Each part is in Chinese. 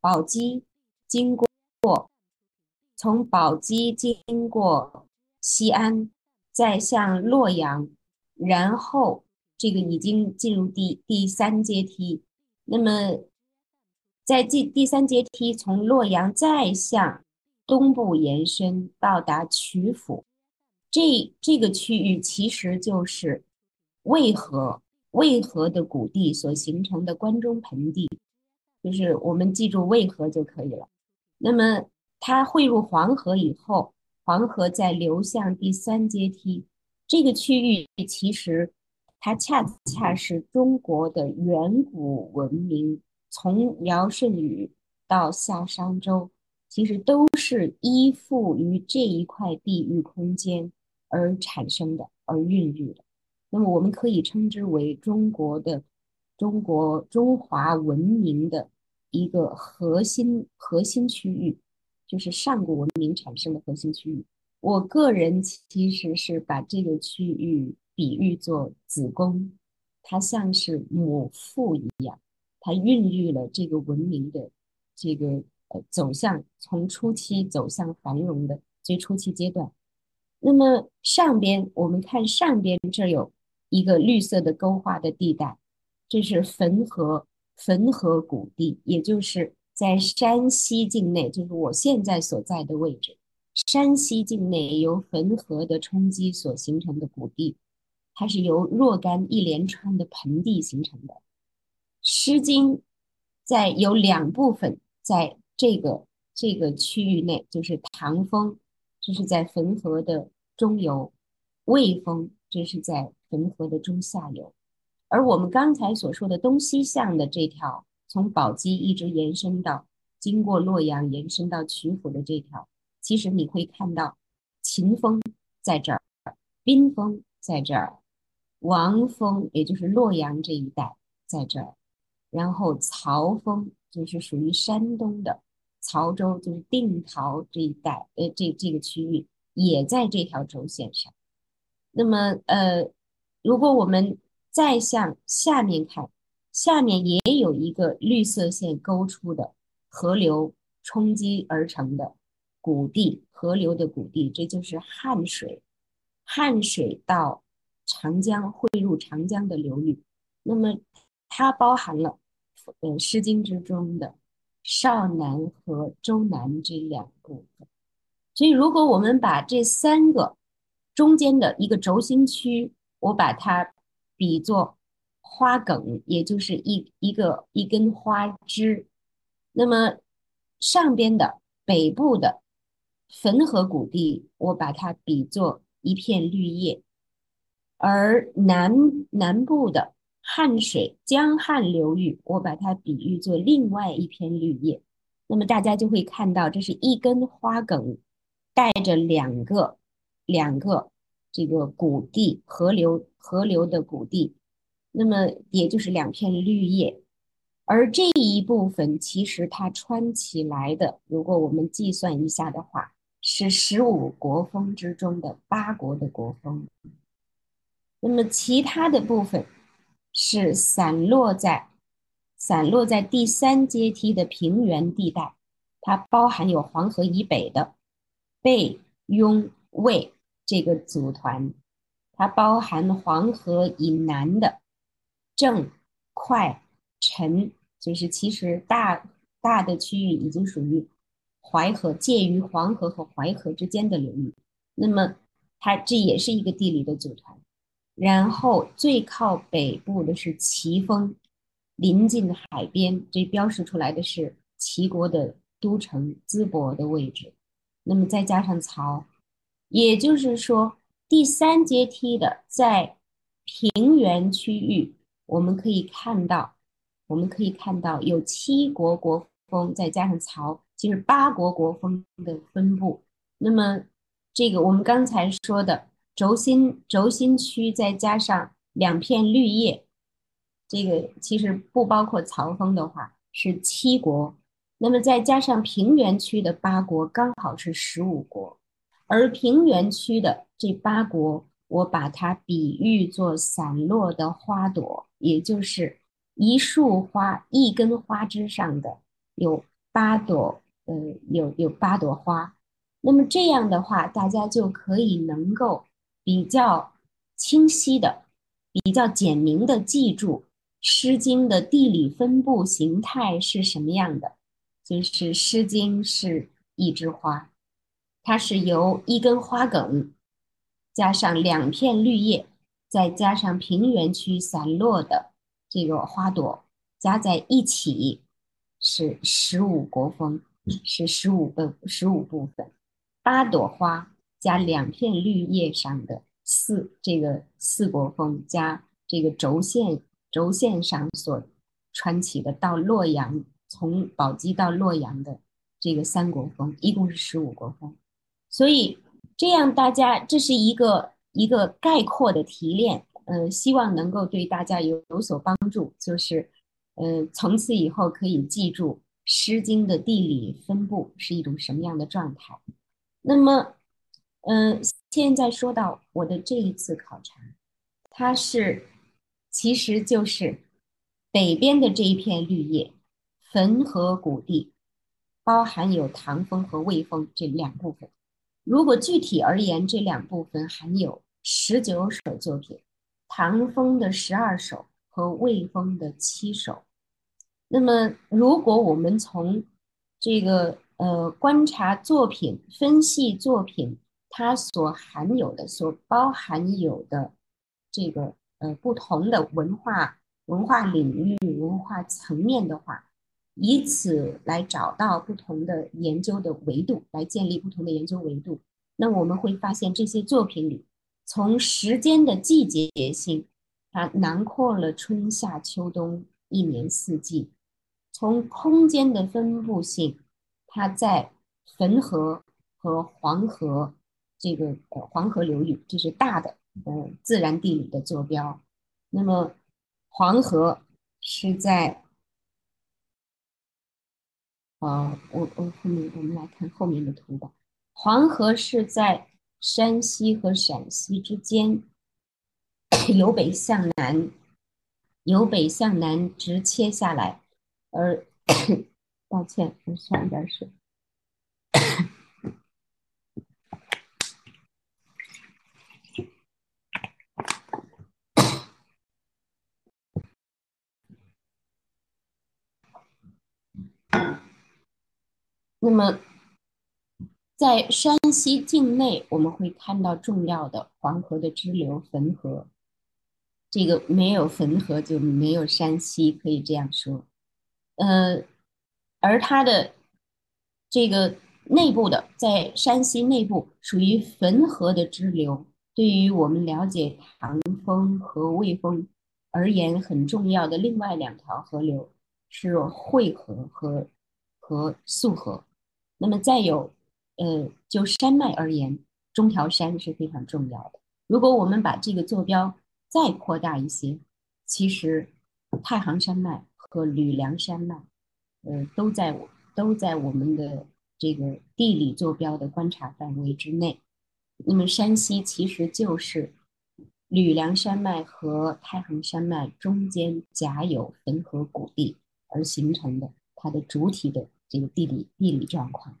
宝鸡经过，从宝鸡经过西安，再向洛阳，然后这个已经进入第第三阶梯。那么，在第第三阶梯从洛阳再向东部延伸，到达曲阜，这这个区域其实就是渭河。渭河的谷地所形成的关中盆地，就是我们记住渭河就可以了。那么它汇入黄河以后，黄河再流向第三阶梯，这个区域其实它恰恰是中国的远古文明，从尧舜禹到夏商周，其实都是依附于这一块地域空间而产生的，而孕育的。那么我们可以称之为中国的中国中华文明的一个核心核心区域，就是上古文明产生的核心区域。我个人其实是把这个区域比喻作子宫，它像是母腹一样，它孕育了这个文明的这个呃走向，从初期走向繁荣的最初期阶段。那么上边我们看上边这有。一个绿色的勾画的地带，这是汾河汾河谷地，也就是在山西境内，就是我现在所在的位置。山西境内由汾河的冲击所形成的谷地，它是由若干一连串的盆地形成的。《诗经》在有两部分，在这个这个区域内，就是唐风，这是在汾河的中游；魏风，这是在。汾河的中下游，而我们刚才所说的东西向的这条，从宝鸡一直延伸到经过洛阳，延伸到曲阜的这条，其实你会看到秦风在这儿，宾风在这儿，王风也就是洛阳这一带在这儿，然后曹风就是属于山东的曹州，就是定陶这一带，呃，这这个区域也在这条轴线上。那么，呃。如果我们再向下面看，下面也有一个绿色线勾出的河流冲击而成的谷地，河流的谷地，这就是汉水。汉水到长江汇入长江的流域，那么它包含了呃《诗经》之中的少南和周南这两部分。所以，如果我们把这三个中间的一个轴心区，我把它比作花梗，也就是一一个一根花枝。那么上边的北部的汾河谷地，我把它比作一片绿叶；而南南部的汉水江汉流域，我把它比喻作另外一片绿叶。那么大家就会看到，这是一根花梗带着两个两个。这个谷地河流河流的谷地，那么也就是两片绿叶，而这一部分其实它穿起来的，如果我们计算一下的话，是十五国风之中的八国的国风。那么其他的部分是散落在散落在第三阶梯的平原地带，它包含有黄河以北的贝、雍、魏。这个组团，它包含黄河以南的郑、快、陈，就是其实大大的区域已经属于淮河，介于黄河和淮河之间的流域。那么它这也是一个地理的组团。然后最靠北部的是齐风，临近海边，这标示出来的是齐国的都城淄博的位置。那么再加上曹。也就是说，第三阶梯的在平原区域，我们可以看到，我们可以看到有七国国风，再加上曹，就是八国国风的分布。那么，这个我们刚才说的轴心轴心区，再加上两片绿叶，这个其实不包括曹风的话是七国。那么再加上平原区的八国，刚好是十五国。而平原区的这八国，我把它比喻作散落的花朵，也就是一束花、一根花枝上的有八朵，呃，有有八朵花。那么这样的话，大家就可以能够比较清晰的、比较简明的记住《诗经》的地理分布形态是什么样的。就是《诗经》是一枝花，它是由一根花梗加上两片绿叶，再加上平原区散落的这个花朵加在一起，是十五国风，是十五个十五部分。八朵花加两片绿叶上的四这个四国风加这个轴线轴线上所穿起的到洛阳从宝鸡到洛阳的这个三国风一共是十五国风，所以这样大家这是一个一个概括的提炼，嗯，希望能够对大家有有所帮助，就是嗯从此以后可以记住《诗经》的地理分布是一种什么样的状态。那么，嗯，现在说到我的这一次考察，它是，其实就是北边的这一片绿叶，汾河谷地，包含有唐风和魏风这两部分。如果具体而言，这两部分含有十九首作品，唐风的十二首和魏风的七首。那么，如果我们从这个。呃，观察作品，分析作品，它所含有的、所包含有的这个呃不同的文化、文化领域、文化层面的话，以此来找到不同的研究的维度，来建立不同的研究维度。那我们会发现，这些作品里，从时间的季节性，它囊括了春夏秋冬一年四季；从空间的分布性。它在汾河和黄河这个呃黄河流域，这是大的呃自然地理的坐标。那么黄河是在呃我我后面我们来看后面的图吧。黄河是在山西和陕西之间，由北向南，由北向南直切下来，而。抱歉，我上一点水。那么，在山西境内，我们会看到重要的黄河的支流汾河。这个没有汾河就没有山西，可以这样说。呃。而它的这个内部的，在山西内部属于汾河的支流，对于我们了解唐风和魏风而言很重要的另外两条河流是汇河和和溯河。那么再有，呃，就山脉而言，中条山是非常重要的。如果我们把这个坐标再扩大一些，其实太行山脉和吕梁山脉。呃，都在我都在我们的这个地理坐标的观察范围之内。那么山西其实就是吕梁山脉和太行山脉中间夹有汾河谷地而形成的它的主体的这个地理地理状况。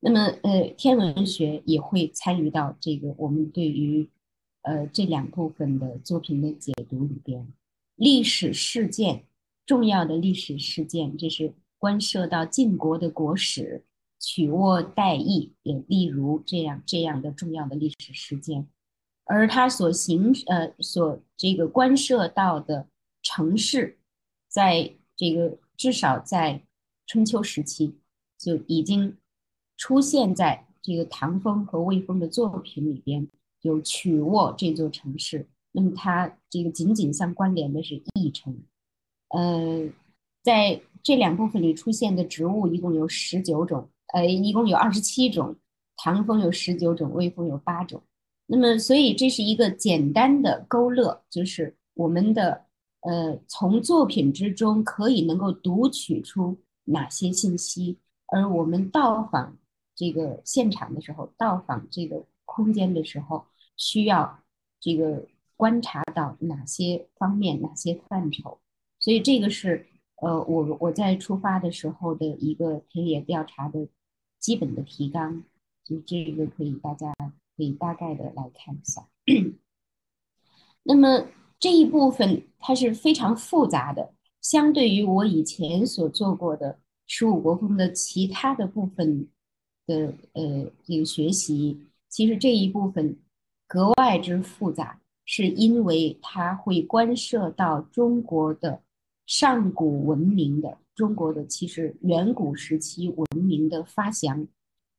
那么呃，天文学也会参与到这个我们对于呃这两部分的作品的解读里边。历史事件，重要的历史事件，这是。关涉到晋国的国史，曲沃代邑，也例如这样这样的重要的历史事件，而它所形呃所这个关涉到的城市，在这个至少在春秋时期就已经出现在这个唐风和魏风的作品里边，有曲沃这座城市，那么它这个紧紧相关联的是邑城，呃，在。这两部分里出现的植物一共有十九种，呃，一共有二十七种。唐风有十九种，魏风有八种。那么，所以这是一个简单的勾勒，就是我们的呃，从作品之中可以能够读取出哪些信息，而我们到访这个现场的时候，到访这个空间的时候，需要这个观察到哪些方面、哪些范畴。所以这个是。呃，我我在出发的时候的一个田野调查的基本的提纲，就这个可以大家可以大概的来看一下。那么这一部分它是非常复杂的，相对于我以前所做过的十五国风的其他的部分的呃这个学习，其实这一部分格外之复杂，是因为它会关涉到中国的上古文明的中国的其实远古时期文明的发祥，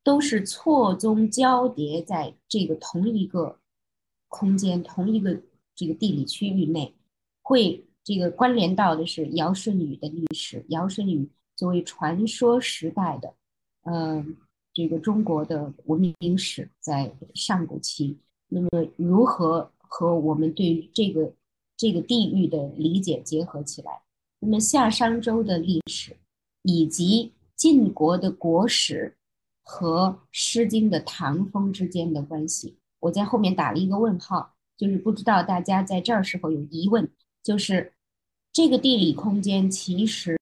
都是错综交叠在这个同一个空间同一个。这个地理区域内，会这个关联到的是尧舜禹的历史。尧舜禹作为传说时代的，嗯，这个中国的文明史在上古期，那么如何和我们对于这个这个地域的理解结合起来？那么夏商周的历史，以及晋国的国史和《诗经》的唐风之间的关系，我在后面打了一个问号。就是不知道大家在这儿是否有疑问，就是这个地理空间其实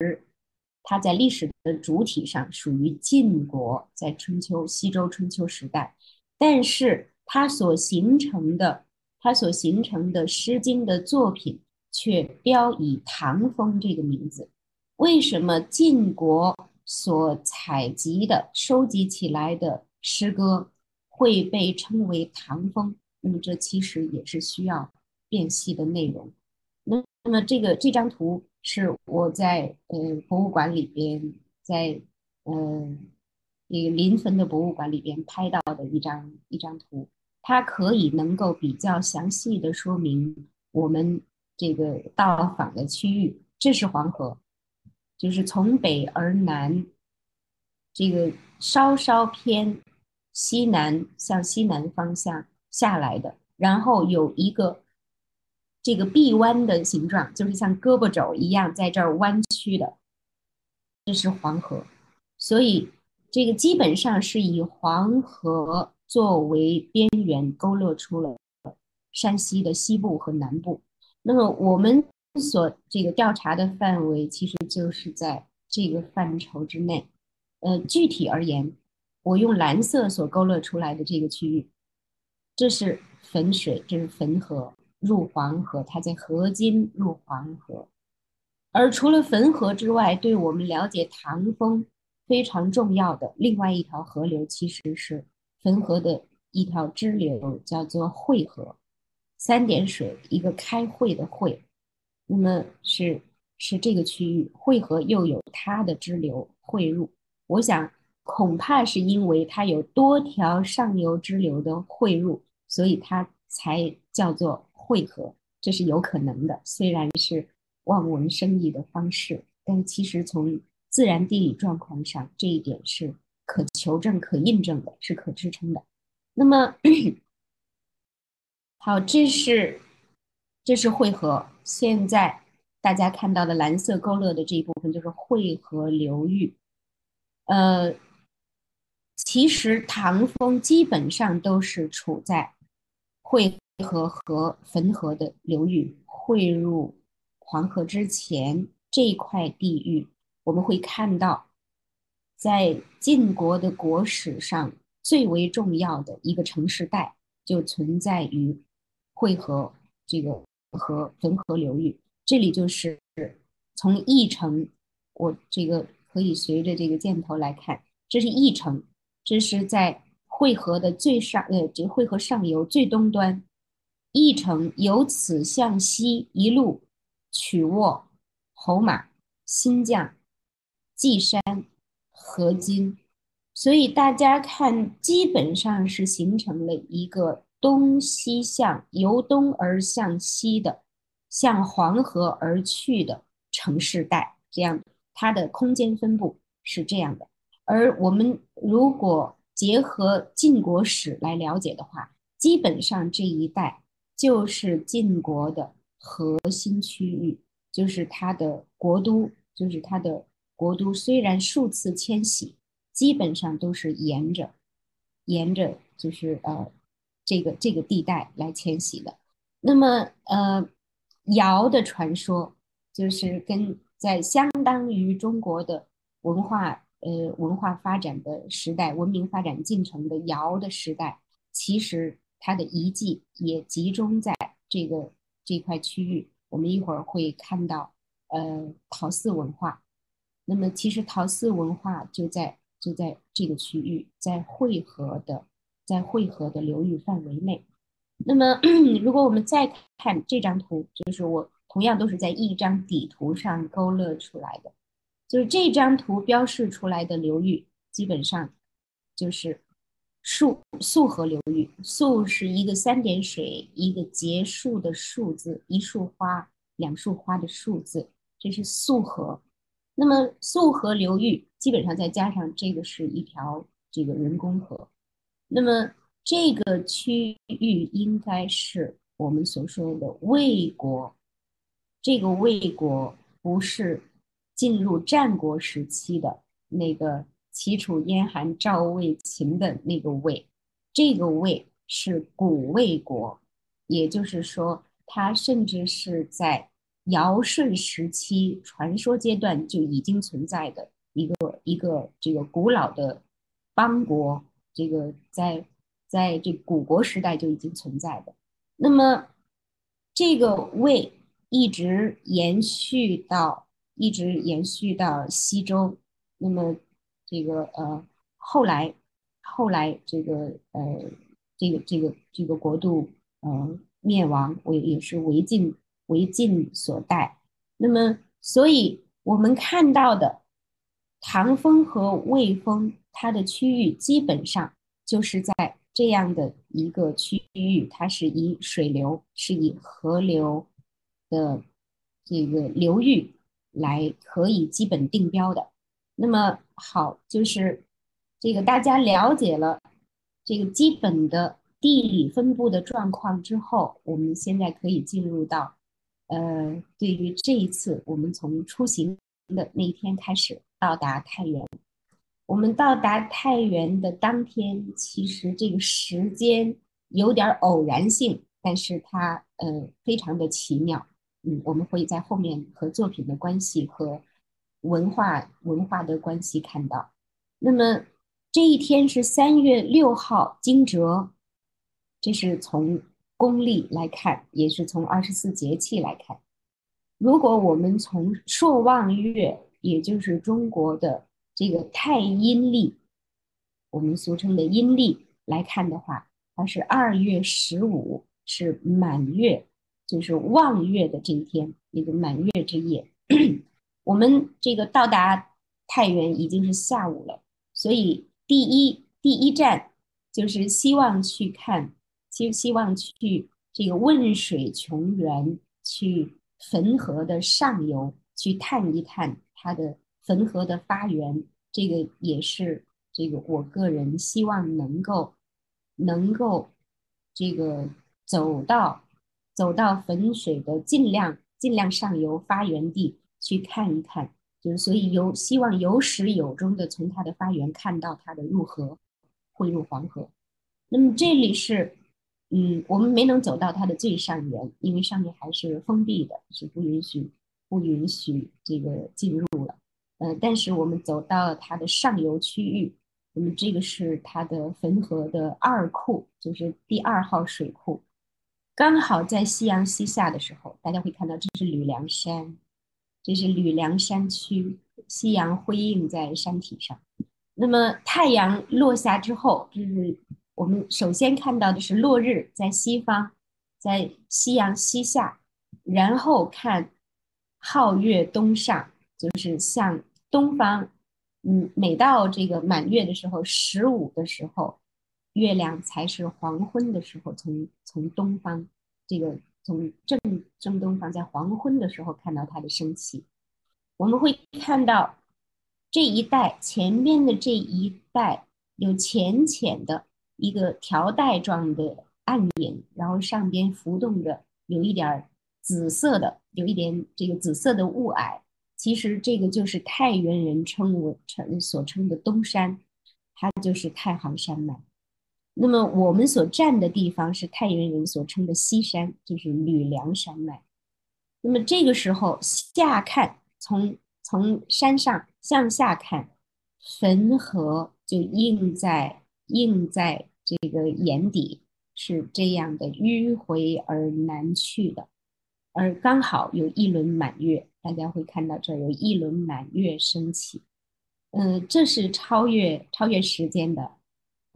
它在历史的主体上属于晋国，在春秋西周春秋时代，但是它所形成的它所形成的《诗经》的作品却标以唐风这个名字，为什么晋国所采集的收集起来的诗歌会被称为唐风？那么这其实也是需要辨析的内容。那么这个这张图是我在呃博物馆里边，在呃一个临汾的博物馆里边拍到的一张一张图，它可以能够比较详细的说明我们这个到访的区域。这是黄河，就是从北而南，这个稍稍偏西南，向西南方向。下来的，然后有一个这个臂弯的形状，就是像胳膊肘一样在这儿弯曲的，这是黄河，所以这个基本上是以黄河作为边缘勾勒出了山西的西部和南部。那么我们所这个调查的范围其实就是在这个范畴之内。呃，具体而言，我用蓝色所勾勒出来的这个区域。这是汾水，这是汾河入黄河，它在河津入黄河。而除了汾河之外，对我们了解唐风非常重要的另外一条河流，其实是汾河的一条支流，叫做会河。三点水一个开会的会，那么是是这个区域汇河又有它的支流汇入。我想恐怕是因为它有多条上游支流的汇入。所以它才叫做汇合，这是有可能的。虽然是望文生义的方式，但其实从自然地理状况上，这一点是可求证、可印证的，是可支撑的。那么，好，这是这是汇合。现在大家看到的蓝色勾勒的这一部分，就是汇合流域。呃，其实唐风基本上都是处在。汇河和汾河的流域汇入黄河之前，这块地域，我们会看到，在晋国的国史上最为重要的一个城市带，就存在于汇河这个和汾河流域。这里就是从翼城，我这个可以随着这个箭头来看，这是翼城，这是在。汇河的最上，呃，这汇河上游最东端，翼城由此向西一路，曲沃、侯马、新绛、稷山、河津，所以大家看，基本上是形成了一个东西向，由东而向西的，向黄河而去的城市带，这样它的空间分布是这样的。而我们如果结合晋国史来了解的话，基本上这一带就是晋国的核心区域，就是它的国都，就是它的国都。虽然数次迁徙，基本上都是沿着，沿着就是呃这个这个地带来迁徙的。那么呃尧的传说就是跟在相当于中国的文化呃文化发展的时代、文明发展进程的尧的时代，其实它的遗迹也集中在这个这块区域。我们一会儿会看到，呃，陶寺文化。那么，其实陶寺文化就在就在这个区域，在汇合的在汇合的流域范围内。那么，如果我们再看这张图，就是我同样都是在一张底图上勾勒出来的，就是这张图标示出来的流域，基本上就是束束河流域。束是一个三点水一个结束的束字，一束花两束花的束字，这是束河。那么束河流域基本上再加上这个是一条这个人工河，那么。这个区域应该是我们所说的魏国。这个魏国不是进入战国时期的那个齐楚燕韩赵魏秦的那个魏，这个魏是古魏国，也就是说，它甚至是在尧舜时期传说阶段就已经存在的一个一个这个古老的邦国。这个在。在这古国时代就已经存在的，那么这个魏一直延续到一直延续到西周，那么这个呃后来后来这个呃这个这个这个国度呃灭亡，也也是为晋为晋所带，那么所以我们看到的唐风和魏风，它的区域基本上就是在。这样的一个区域，它是以水流，是以河流的这个流域来可以基本定标的。那么好，就是这个大家了解了这个基本的地理分布的状况之后，我们现在可以进入到呃，对于这一次我们从出行的那一天开始到达太原。我们到达太原的当天，其实这个时间有点偶然性，但是它呃非常的奇妙。嗯，我们会在后面和作品的关系和文化文化的关系看到。那么这一天是三月六号惊蛰，这是从公历来看，也是从二十四节气来看。如果我们从朔望月，也就是中国的。这个太阴历，我们俗称的阴历来看的话，它是二月十五，是满月，就是望月的这一天，一个满月之夜。我们这个到达太原已经是下午了，所以第一第一站就是希望去看，希希望去这个汶水穷源，去汾河的上游去探一探它的。汾河的发源，这个也是这个我个人希望能够能够这个走到走到汾水的尽量尽量上游发源地去看一看，就是所以有希望有始有终的从它的发源看到它的入河汇入黄河。那么这里是嗯，我们没能走到它的最上源，因为上面还是封闭的，是不允许不允许这个进入了。呃，但是我们走到它的上游区域，那么这个是它的汾河的二库，就是第二号水库，刚好在夕阳西下的时候，大家会看到这是吕梁山，这是吕梁山区，夕阳辉映在山体上。那么太阳落下之后，就是我们首先看到的是落日在西方，在夕阳西下，然后看皓月东上。就是向东方，嗯，每到这个满月的时候，十五的时候，月亮才是黄昏的时候，从从东方，这个从正正东方，在黄昏的时候看到它的升起。我们会看到这一带前面的这一带有浅浅的一个条带状的暗影，然后上边浮动着有一点紫色的，有一点这个紫色的雾霭。其实这个就是太原人称为称所称的东山，它就是太行山脉。那么我们所站的地方是太原人所称的西山，就是吕梁山脉。那么这个时候下看，从从山上向下看，汾河就映在映在这个眼底，是这样的迂回而难去的。而刚好有一轮满月，大家会看到这有一轮满月升起。嗯，这是超越超越时间的。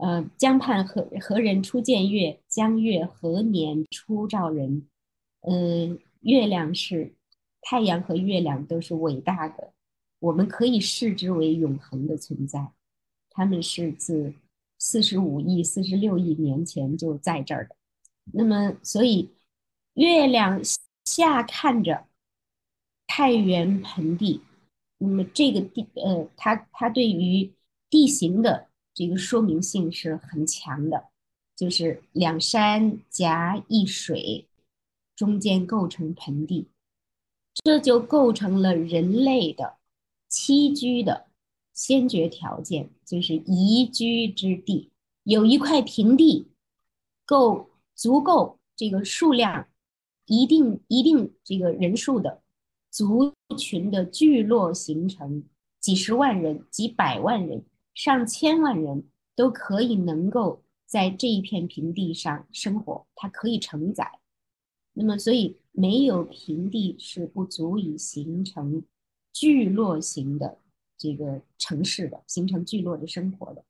呃，江畔何何人初见月？江月何年初照人？嗯，月亮是太阳和月亮都是伟大的，我们可以视之为永恒的存在。他们是自四十五亿、四十六亿年前就在这儿的。那么，所以月亮下看着太原盆地，那么这个地呃，它它对于地形的。这个说明性是很强的，就是两山夹一水，中间构成盆地，这就构成了人类的栖居的先决条件，就是宜居之地。有一块平地，够足够这个数量一定一定这个人数的族群的聚落形成，几十万人、几百万人。上千万人都可以能够在这一片平地上生活，它可以承载。那么，所以没有平地是不足以形成聚落型的这个城市的，形成聚落的生活的。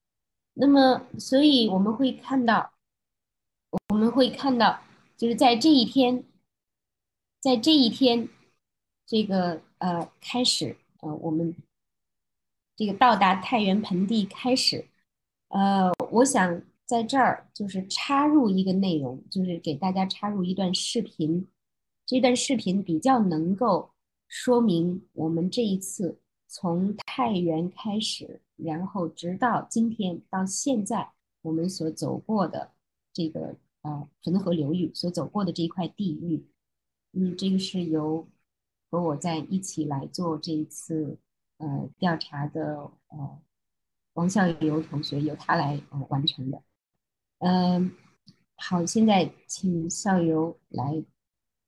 那么，所以我们会看到，我们会看到，就是在这一天，在这一天，这个呃开始呃我们。这个到达太原盆地开始，呃，我想在这儿就是插入一个内容，就是给大家插入一段视频。这段视频比较能够说明我们这一次从太原开始，然后直到今天到现在我们所走过的这个呃汾河流域所走过的这一块地域。嗯，这个是由和我在一起来做这一次。呃，调查的呃，王孝游同学由他来呃完成的。嗯，好，现在请校友来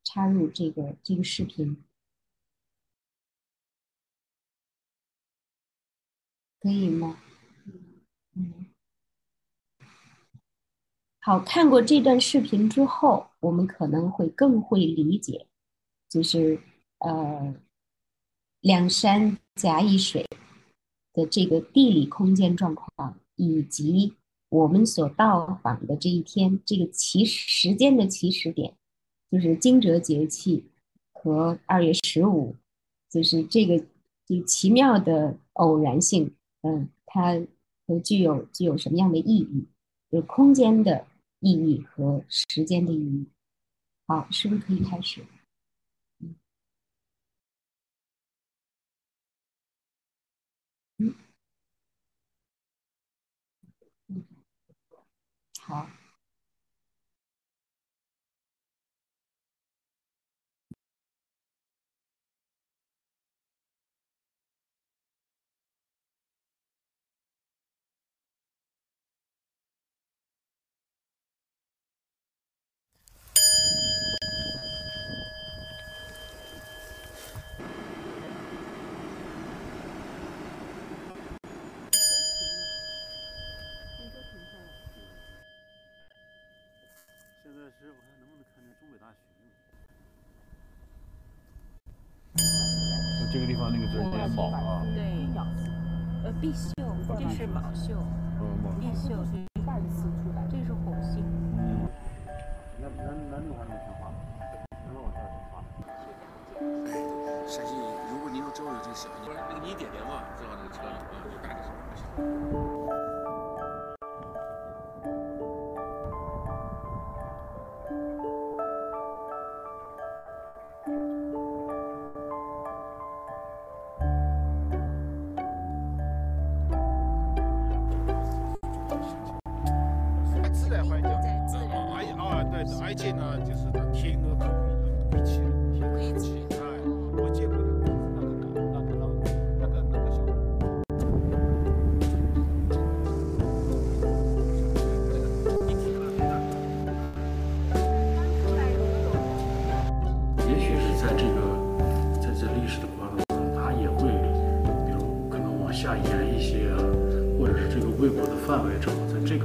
插入这个这个视频，可以吗？嗯，好看过这段视频之后，我们可能会更会理解，就是呃。两山甲乙水的这个地理空间状况，以及我们所到访的这一天，这个起时间的起始点，就是惊蛰节气和二月十五，就是这个这奇妙的偶然性，嗯，它都具有具有什么样的意义？有空间的意义和时间的意义。好，是不是可以开始？嗯，好。这个地方那个字念卯啊，对，呃，必秀，这是卯秀，必秀，这是火星。嗯，那那那你还能听话？能往这儿说话？陕西，如果您要找有这个那个你点点嘛，正好那个车里啊，有大范围之后，在这个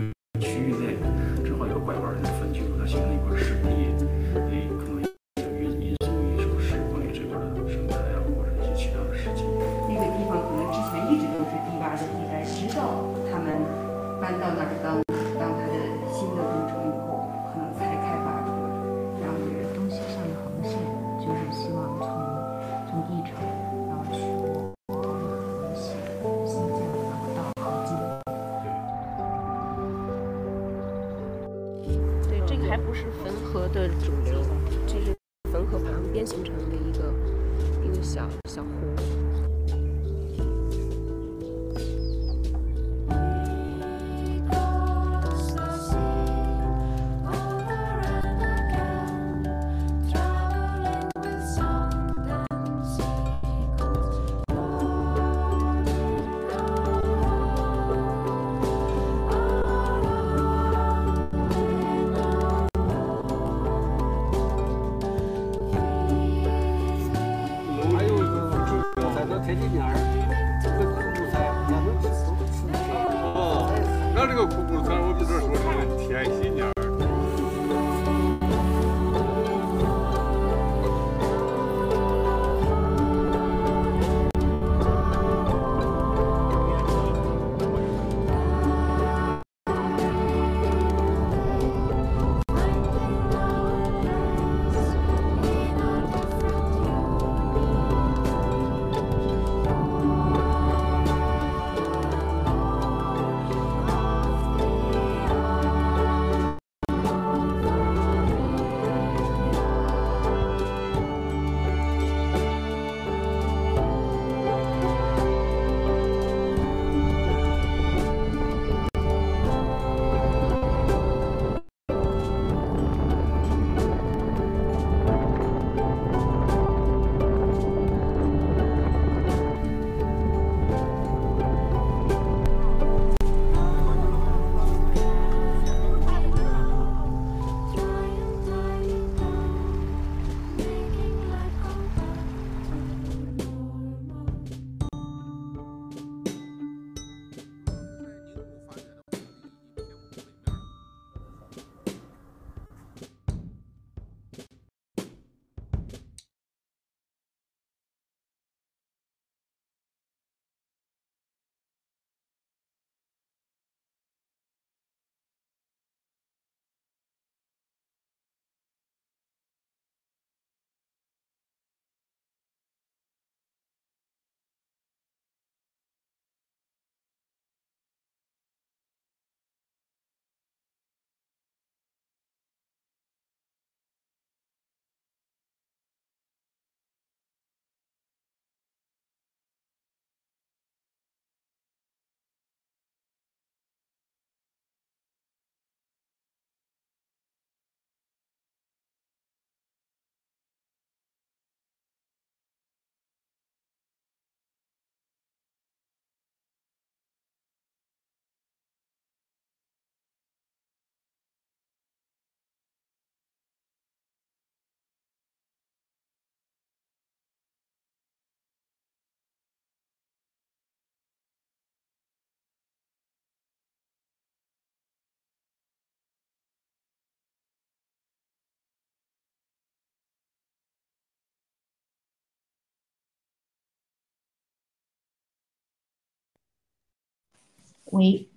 喂，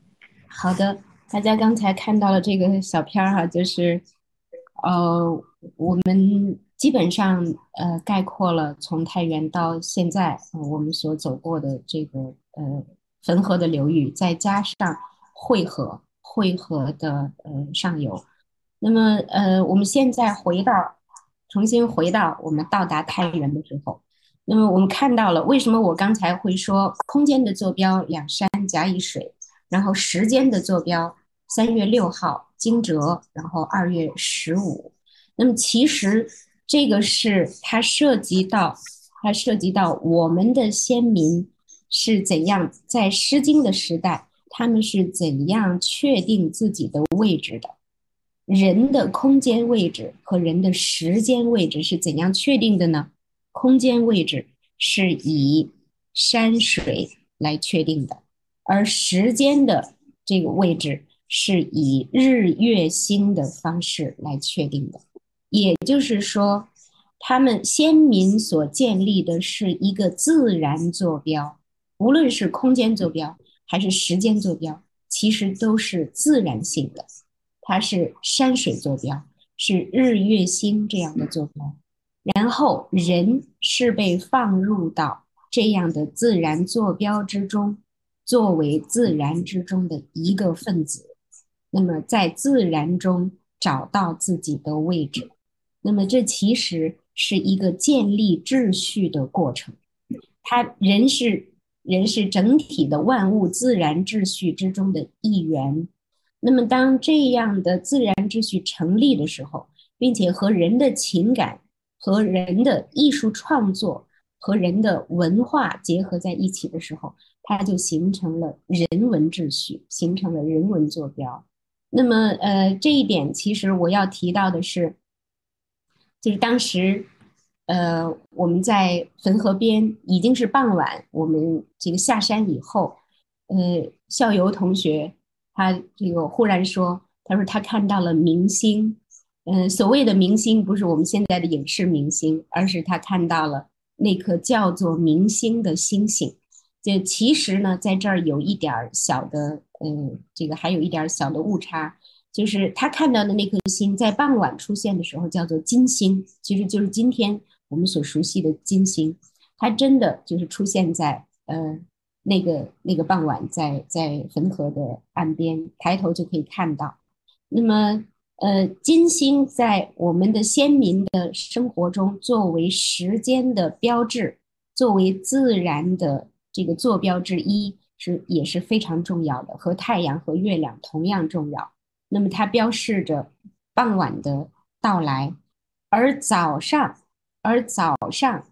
好的，大家刚才看到了这个小片儿哈，就是，呃，我们基本上呃概括了从太原到现在，呃我们所走过的这个呃汾河的流域，再加上汇河，汇河的呃上游。那么呃，我们现在回到，重新回到我们到达太原的时候。那么我们看到了，为什么我刚才会说空间的坐标两山甲乙水，然后时间的坐标三月六号惊蛰，然后二月十五。那么其实这个是它涉及到，它涉及到我们的先民是怎样在《诗经》的时代，他们是怎样确定自己的位置的。人的空间位置和人的时间位置是怎样确定的呢？空间位置是以山水来确定的，而时间的这个位置是以日月星的方式来确定的，也就是说，他们先民所建立的是一个自然坐标，无论是空间坐标还是时间坐标，其实都是自然性的，它是山水坐标，是日月星这样的坐标，然后人是被放入到这样的自然坐标之中。作为自然之中的一个分子，那么在自然中找到自己的位置，那么这其实是一个建立秩序的过程。他人是人是整体的万物自然秩序之中的一员。那么当这样的自然秩序成立的时候，并且和人的情感、和人的艺术创作、和人的文化结合在一起的时候。它就形成了人文秩序，形成了人文坐标。那么，呃，这一点其实我要提到的是，就是当时，呃，我们在汾河边已经是傍晚，我们这个下山以后，呃，校友同学他这个忽然说，他说他看到了明星，嗯，所谓的明星不是我们现在的影视明星，而是他看到了那颗叫做明星的星星。就其实呢，在这儿有一点小的，嗯，这个还有一点小的误差，就是他看到的那颗星在傍晚出现的时候叫做金星，其实就是今天我们所熟悉的金星，它真的就是出现在呃那个那个傍晚，在在汾河的岸边，抬头就可以看到。那么，呃，金星在我们的先民的生活中，作为时间的标志，作为自然的。这个坐标之一是也是非常重要的，和太阳和月亮同样重要。那么它标示着傍晚的到来，而早上，而早上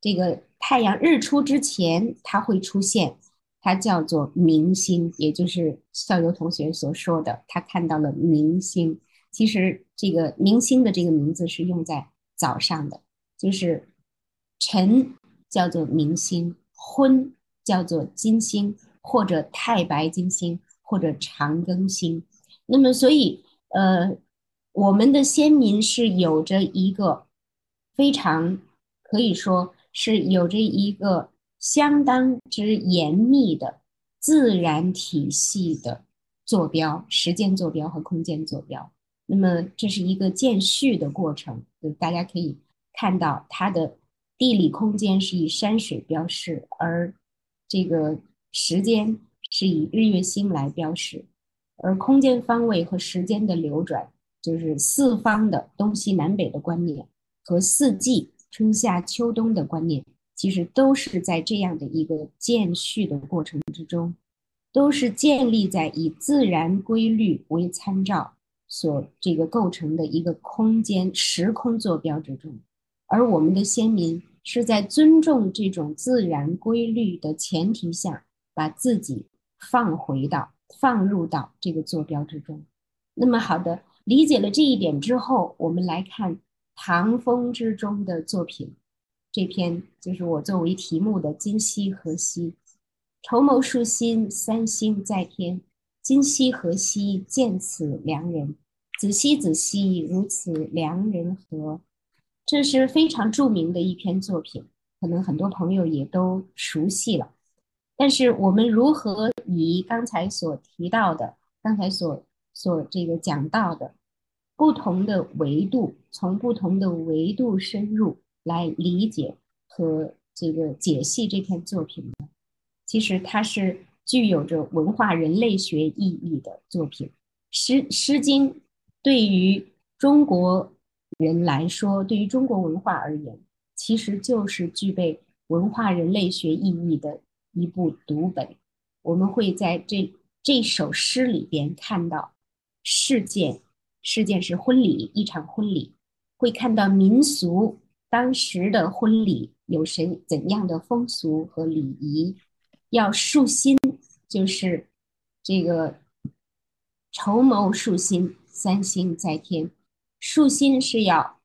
这个太阳日出之前，它会出现，它叫做明星，也就是校友同学所说的，他看到了明星。其实这个明星的这个名字是用在早上的，就是晨叫做明星。昏叫做金星，或者太白金星，或者长庚星。那么，所以，呃，我们的先民是有着一个非常可以说是有着一个相当之严密的自然体系的坐标，时间坐标和空间坐标。那么，这是一个渐序的过程，就大家可以看到它的。地理空间是以山水标示，而这个时间是以日月星来标示，而空间方位和时间的流转，就是四方的东西南北的观念和四季春夏秋冬的观念，其实都是在这样的一个渐序的过程之中，都是建立在以自然规律为参照所这个构成的一个空间时空坐标之中。而我们的先民是在尊重这种自然规律的前提下，把自己放回到、放入到这个坐标之中。那么，好的，理解了这一点之后，我们来看唐风之中的作品。这篇就是我作为题目的《今夕何夕》。筹谋数心，三星在天。今夕何夕，见此良人。子兮子兮，如此良人何？这是非常著名的一篇作品，可能很多朋友也都熟悉了。但是我们如何以刚才所提到的、刚才所所这个讲到的不同的维度，从不同的维度深入来理解和这个解析这篇作品呢？其实它是具有着文化人类学意义的作品，《诗诗经》对于中国。人来说，对于中国文化而言，其实就是具备文化人类学意义的一部读本。我们会在这这首诗里边看到事件，事件是婚礼，一场婚礼，会看到民俗，当时的婚礼有谁怎样的风俗和礼仪，要树心，就是这个筹谋树心，三星在天。树心是要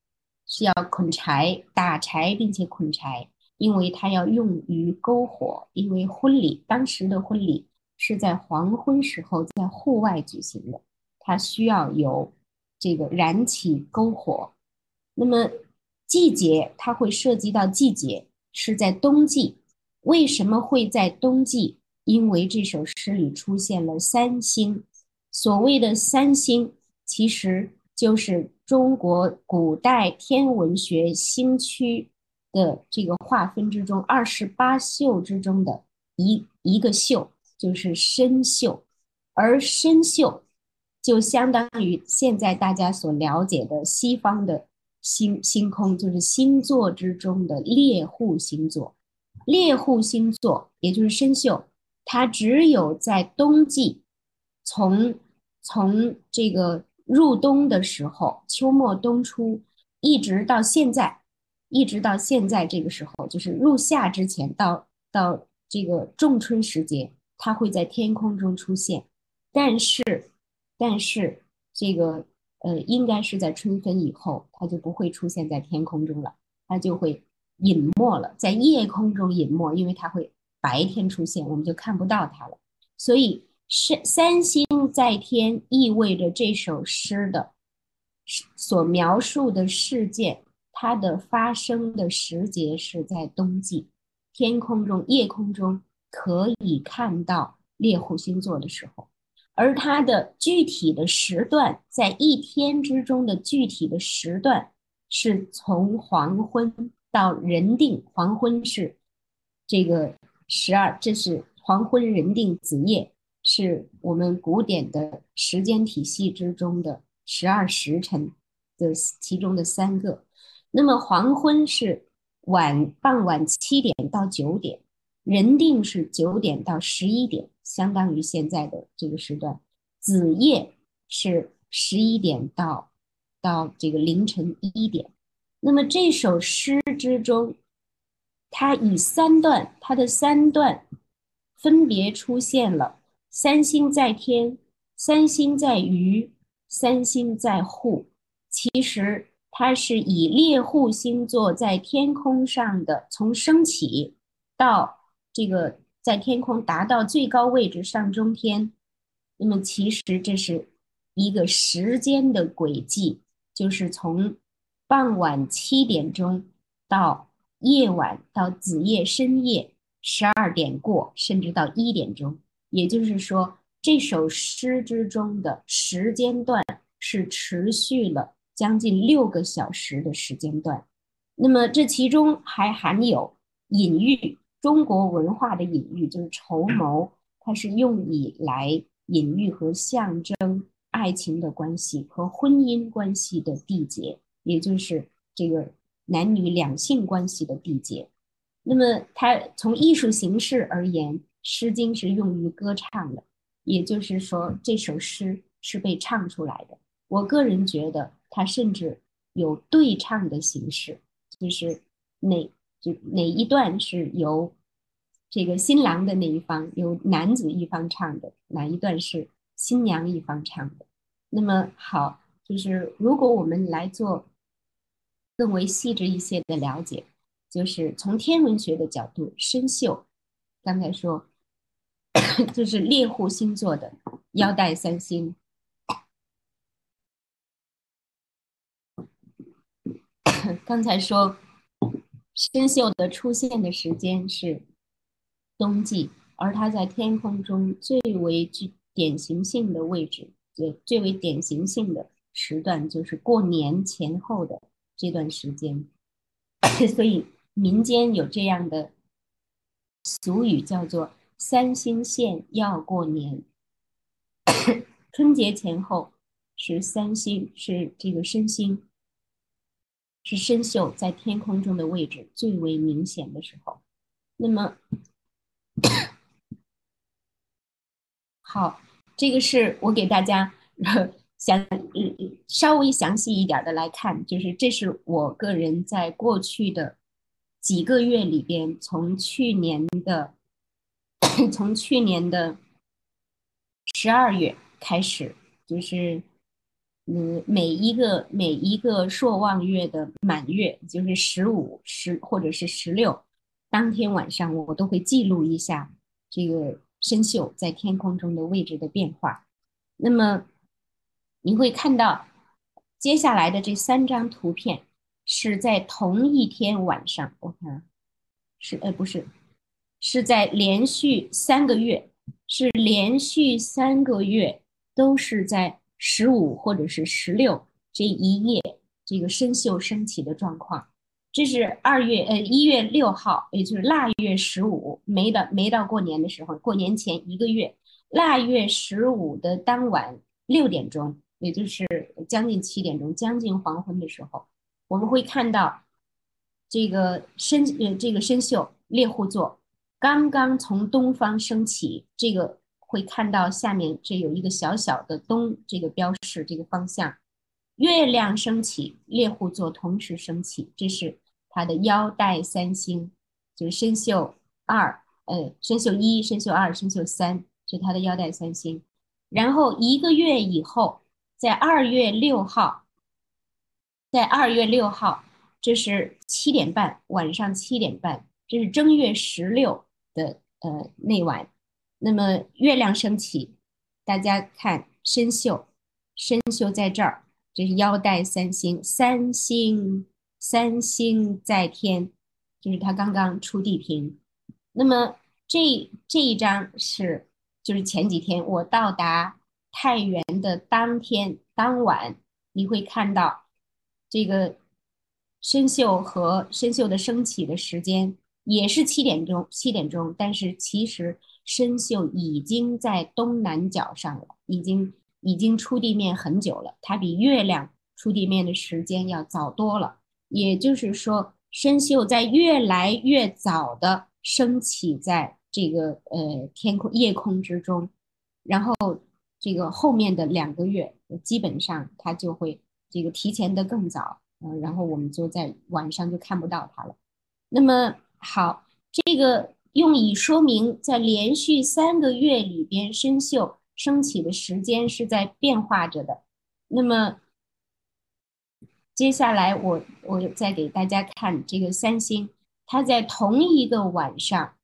是要捆柴打柴，并且捆柴，因为它要用于篝火。因为婚礼当时的婚礼是在黄昏时候在户外举行的，它需要有这个燃起篝火。那么季节它会涉及到季节，是在冬季。为什么会在冬季？因为这首诗里出现了三星。所谓的三星，其实就是中国古代天文学星区的这个划分之中二十八宿之中的一一个宿，就是参宿。而参宿就相当于现在大家所了解的西方的星星空，就是星座之中的猎户星座。猎户星座也就是参宿，它只有在冬季，从从这个入冬的时候，秋末冬初，一直到现在，一直到现在这个时候，就是入夏之前到到这个仲春时节，它会在天空中出现。但是，但是这个呃，应该是在春分以后，它就不会出现在天空中了，它就会。隐没了，在夜空中隐没，因为它会白天出现，我们就看不到它了。所以是三星在天，意味着这首诗的所描述的事件，它的发生的时节是在冬季，天空中夜空中可以看到猎户星座的时候，而它的具体的时段，在一天之中的具体的时段是从黄昏。到人定黄昏是这个十二，这是黄昏人定子夜，是我们古典的时间体系之中的十二时辰的其中的三个。那么黄昏是晚傍晚七点到九点，人定是九点到十一点，相当于现在的这个时段。子夜是十一点到到这个凌晨一点。那么这首诗之中，它以三段，它的三段分别出现了“三星在天”“三星在鱼”“三星在户”。其实它是以猎户星座在天空上的从升起到这个在天空达到最高位置上中天。那么其实这是一个时间的轨迹，就是从。傍晚七点钟到夜晚到子夜深夜十二点过，甚至到一点钟，也就是说，这首诗之中的时间段是持续了将近六个小时的时间段。那么这其中还含有隐喻，中国文化的隐喻就是绸缪，它是用以来隐喻和象征爱情的关系和婚姻关系的缔结。也就是这个男女两性关系的缔结。那么，它从艺术形式而言，《诗经》是用于歌唱的，也就是说，这首诗是被唱出来的。我个人觉得，它甚至有对唱的形式，就是哪就哪一段是由这个新郎的那一方，由男子一方唱的，哪一段是新娘一方唱的。那么好，就是如果我们来做。更为细致一些的了解，就是从天文学的角度，参宿，刚才说，就是猎户星座的腰带三星。刚才说，参宿的出现的时间是冬季，而它在天空中最为具典型性的位置，最最为典型性的时段，就是过年前后的。这段时间，所以民间有这样的俗语，叫做“三星线要过年”。春节前后是三星，是这个身星，是参宿在天空中的位置最为明显的时候。那么，好，这个是我给大家。详嗯稍微详细一点的来看，就是这是我个人在过去的几个月里边，从去年的 从去年的十二月开始，就是嗯每一个每一个朔望月的满月，就是十五十或者是十六当天晚上，我都会记录一下这个生锈在天空中的位置的变化。那么你会看到接下来的这三张图片是在同一天晚上，我看是呃不是，是在连续三个月，是连续三个月都是在十五或者是十六这一夜这个生锈升起的状况。这是二月呃一月六号，也就是腊月十五，没到没到过年的时候，过年前一个月，腊月十五的当晚六点钟，也就是将近七点钟，将近黄昏的时候，我们会看到这个生呃这个生锈猎户座刚刚从东方升起，这个会看到下面这有一个小小的东这个标示这个方向。月亮升起，猎户座同时升起，这是它的腰带三星，就是生锈二，呃，生锈一、生锈二、生锈三，是它的腰带三星。然后一个月以后，在二月六号，在二月六号，这是七点半，晚上七点半，这是正月十六的呃那晚。那么月亮升起，大家看生锈，生锈在这儿。这是腰带三星，三星三星在天，就是他刚刚出地平。那么这这一张是，就是前几天我到达太原的当天当晚，你会看到这个生锈和生锈的升起的时间也是七点钟，七点钟，但是其实生锈已经在东南角上了，已经。已经出地面很久了，它比月亮出地面的时间要早多了。也就是说，生锈在越来越早的升起在这个呃天空夜空之中，然后这个后面的两个月，基本上它就会这个提前的更早，嗯，然后我们就在晚上就看不到它了。那么好，这个用以说明在连续三个月里边生锈。升起的时间是在变化着的，那么接下来我我再给大家看这个三星，它在同一个晚上，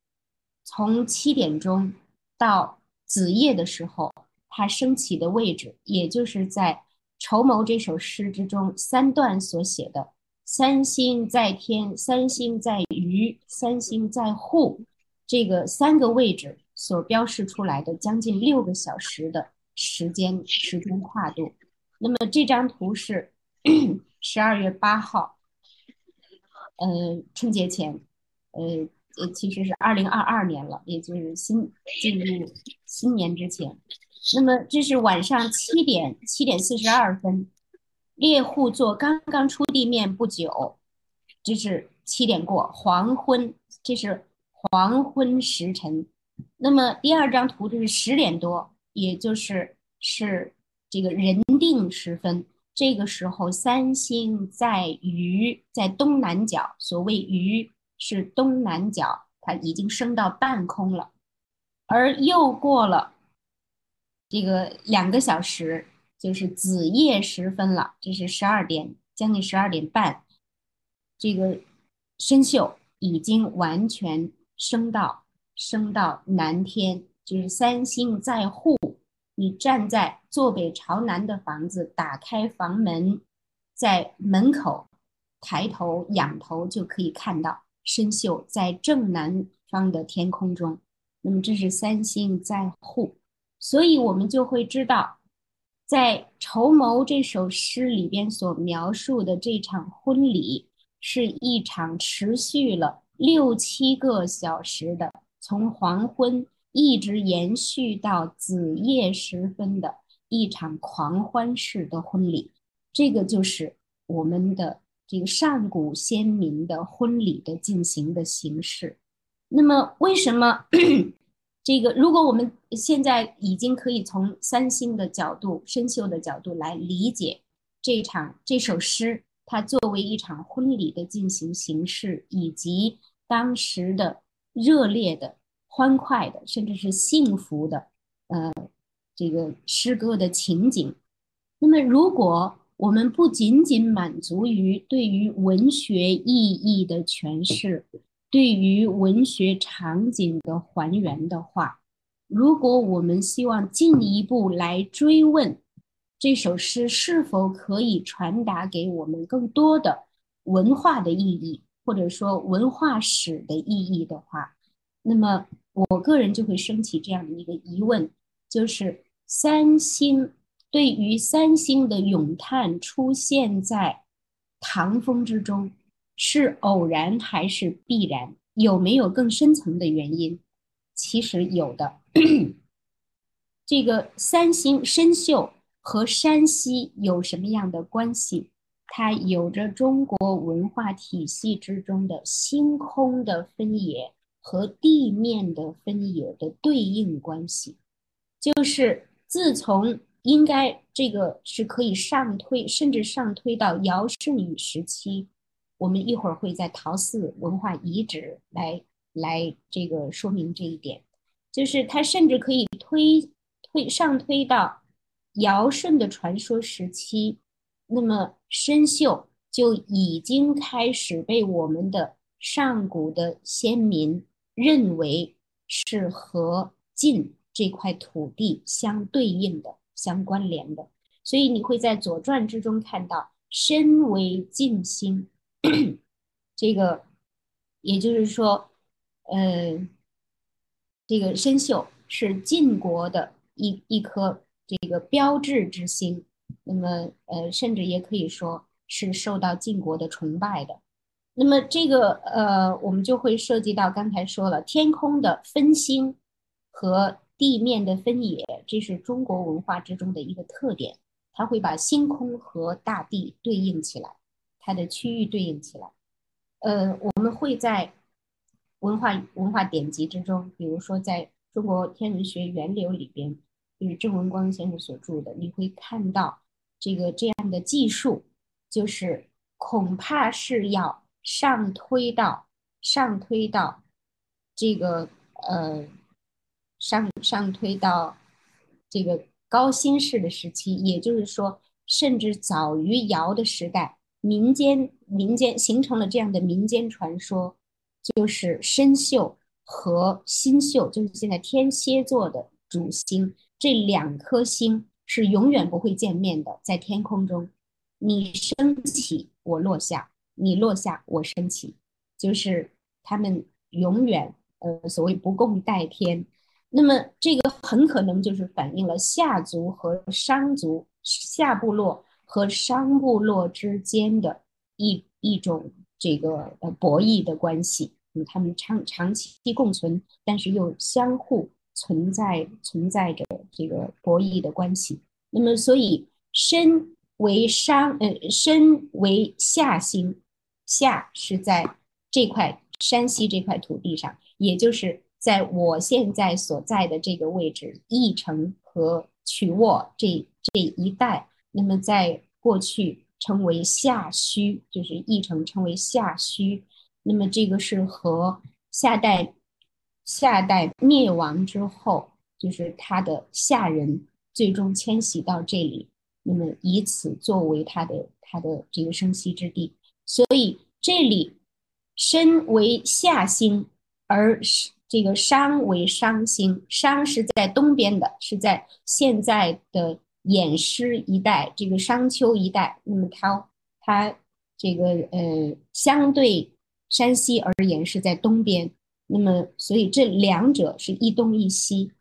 从七点钟到子夜的时候，它升起的位置，也就是在《筹谋》这首诗之中三段所写的“三星在天，三星在鱼，三星在户”这个三个位置。所标示出来的将近六个小时的时间时间跨度，那么这张图是 十二月八号，呃，春节前，呃呃，其实是二零二二年了，也就是新进入新年之前。那么这是晚上七点七点四十二分，猎户座刚刚出地面不久，这是七点过黄昏，这是黄昏时辰。那么第二张图就是十点多，也就是是这个人定时分。这个时候，三星在鱼在东南角，所谓鱼是东南角，它已经升到半空了。而又过了这个两个小时，就是子夜时分了，这是十二点，将近十二点半，这个生锈已经完全升到。升到南天，就是三星在户。你站在坐北朝南的房子，打开房门，在门口抬头仰头就可以看到生锈在正南方的天空中。那么这是三星在户，所以我们就会知道，在《筹谋》这首诗里边所描述的这场婚礼，是一场持续了六七个小时的。从黄昏一直延续到子夜时分的一场狂欢式的婚礼，这个就是我们的这个上古先民的婚礼的进行的形式。那么，为什么 这个？如果我们现在已经可以从三星的角度、生锈的角度来理解这场这首诗，它作为一场婚礼的进行形式，以及当时的。热烈的、欢快的，甚至是幸福的，呃，这个诗歌的情景。那么，如果我们不仅仅满足于对于文学意义的诠释，对于文学场景的还原的话，如果我们希望进一步来追问这首诗是否可以传达给我们更多的文化的意义，或者说文化史的意义的话，那么我个人就会升起这样的一个疑问，就是三星对于三星的咏叹出现在唐风之中，是偶然还是必然？有没有更深层的原因？其实有的。这个三星深秀和山西有什么样的关系？它有着中国文化体系之中的星空的分野和地面的分野的对应关系。就是自从应该这个是可以上推，甚至上推到尧舜禹时期。我们一会儿会在陶寺文化遗址来来这个说明这一点。就是它甚至可以推推上推到尧舜的传说时期，那么生锈就已经开始被我们的上古的先民认为是和晋这块土地相对应的、相关联的，所以你会在《左传》之中看到“身为晋星”，这个也就是说，嗯。这个参宿是晋国的一一颗这个标志之星，那么呃，甚至也可以说是受到晋国的崇拜的。那么这个呃，我们就会涉及到刚才说了天空的分星和地面的分野，这是中国文化之中的一个特点，它会把星空和大地对应起来，它的区域对应起来。呃，我们会在。文化文化典籍之中，比如说在中国天文学源流里边，就是郑文光先生所著的，你会看到这个这样的技术，就是恐怕是要上推到上推到这个呃上上推到这个高辛氏的时期，也就是说，甚至早于尧的时代，民间民间形成了这样的民间传说。就是参宿和新宿，就是现在天蝎座的主星，这两颗星是永远不会见面的，在天空中，你升起，我落下；你落下，我升起，就是他们永远呃所谓不共戴天。那么这个很可能就是反映了夏族和商族、夏部落和商部落之间的一一种。这个呃博弈的关系，他们长长期共存，但是又相互存在存在着这个博弈的关系。那么，所以申为商，呃，申为夏兴，夏是在这块山西这块土地上，也就是在我现在所在的这个位置，翼城和曲沃这这一带。那么，在过去。称为夏墟，就是翼城称为夏墟。那么这个是和夏代夏代灭亡之后，就是他的夏人最终迁徙到这里，那么以此作为他的他的这个生息之地。所以这里申为夏星，而这个商为商星。商是在东边的，是在现在的。偃师一带，这个商丘一带，那么它它这个呃，相对山西而言是在东边，那么所以这两者是一东一西，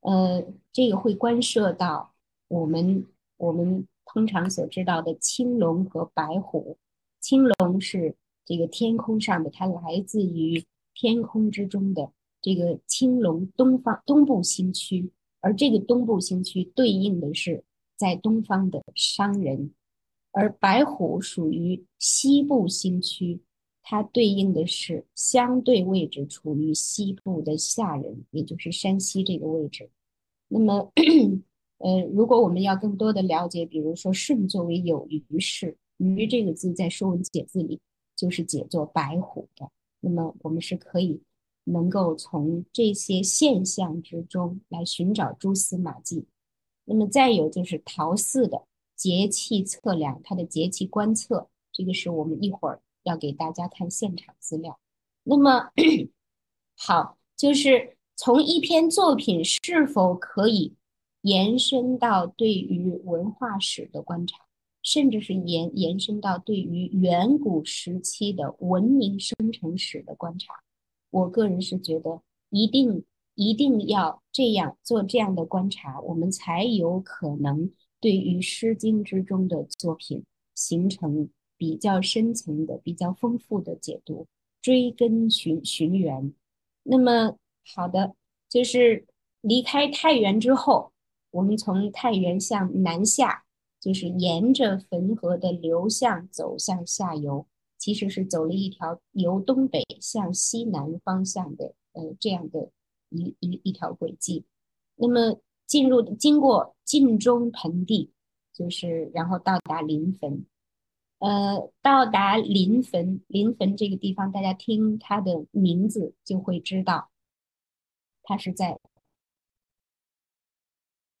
呃，这个会关涉到我们我们通常所知道的青龙和白虎。青龙是这个天空上的，它来自于天空之中的这个青龙东方东部星区。而这个东部星区对应的是在东方的商人，而白虎属于西部星区，它对应的是相对位置处于西部的下人，也就是山西这个位置。那么，呃，如果我们要更多的了解，比如说舜作为有余氏，余这个字在《说文解字》里就是解作白虎的，那么我们是可以。能够从这些现象之中来寻找蛛丝马迹。那么再有就是陶寺的节气测量，它的节气观测，这个是我们一会儿要给大家看现场资料。那么 好，就是从一篇作品是否可以延伸到对于文化史的观察，甚至是延延伸到对于远古时期的文明生成史的观察，我个人是觉得一定一定要这样做这样的观察，我们才有可能对于《诗经》之中的作品形成比较深层的、比较丰富的解读，追根寻寻源。那么。好的，就是离开太原之后，我们从太原向南下，就是沿着汾河的流向走向下游，其实是走了一条由东北向西南方向的呃这样的一一一条轨迹。那么进入经过晋中盆地，就是然后到达临汾，呃，到达临汾，临汾这个地方，大家听它的名字就会知道。它是在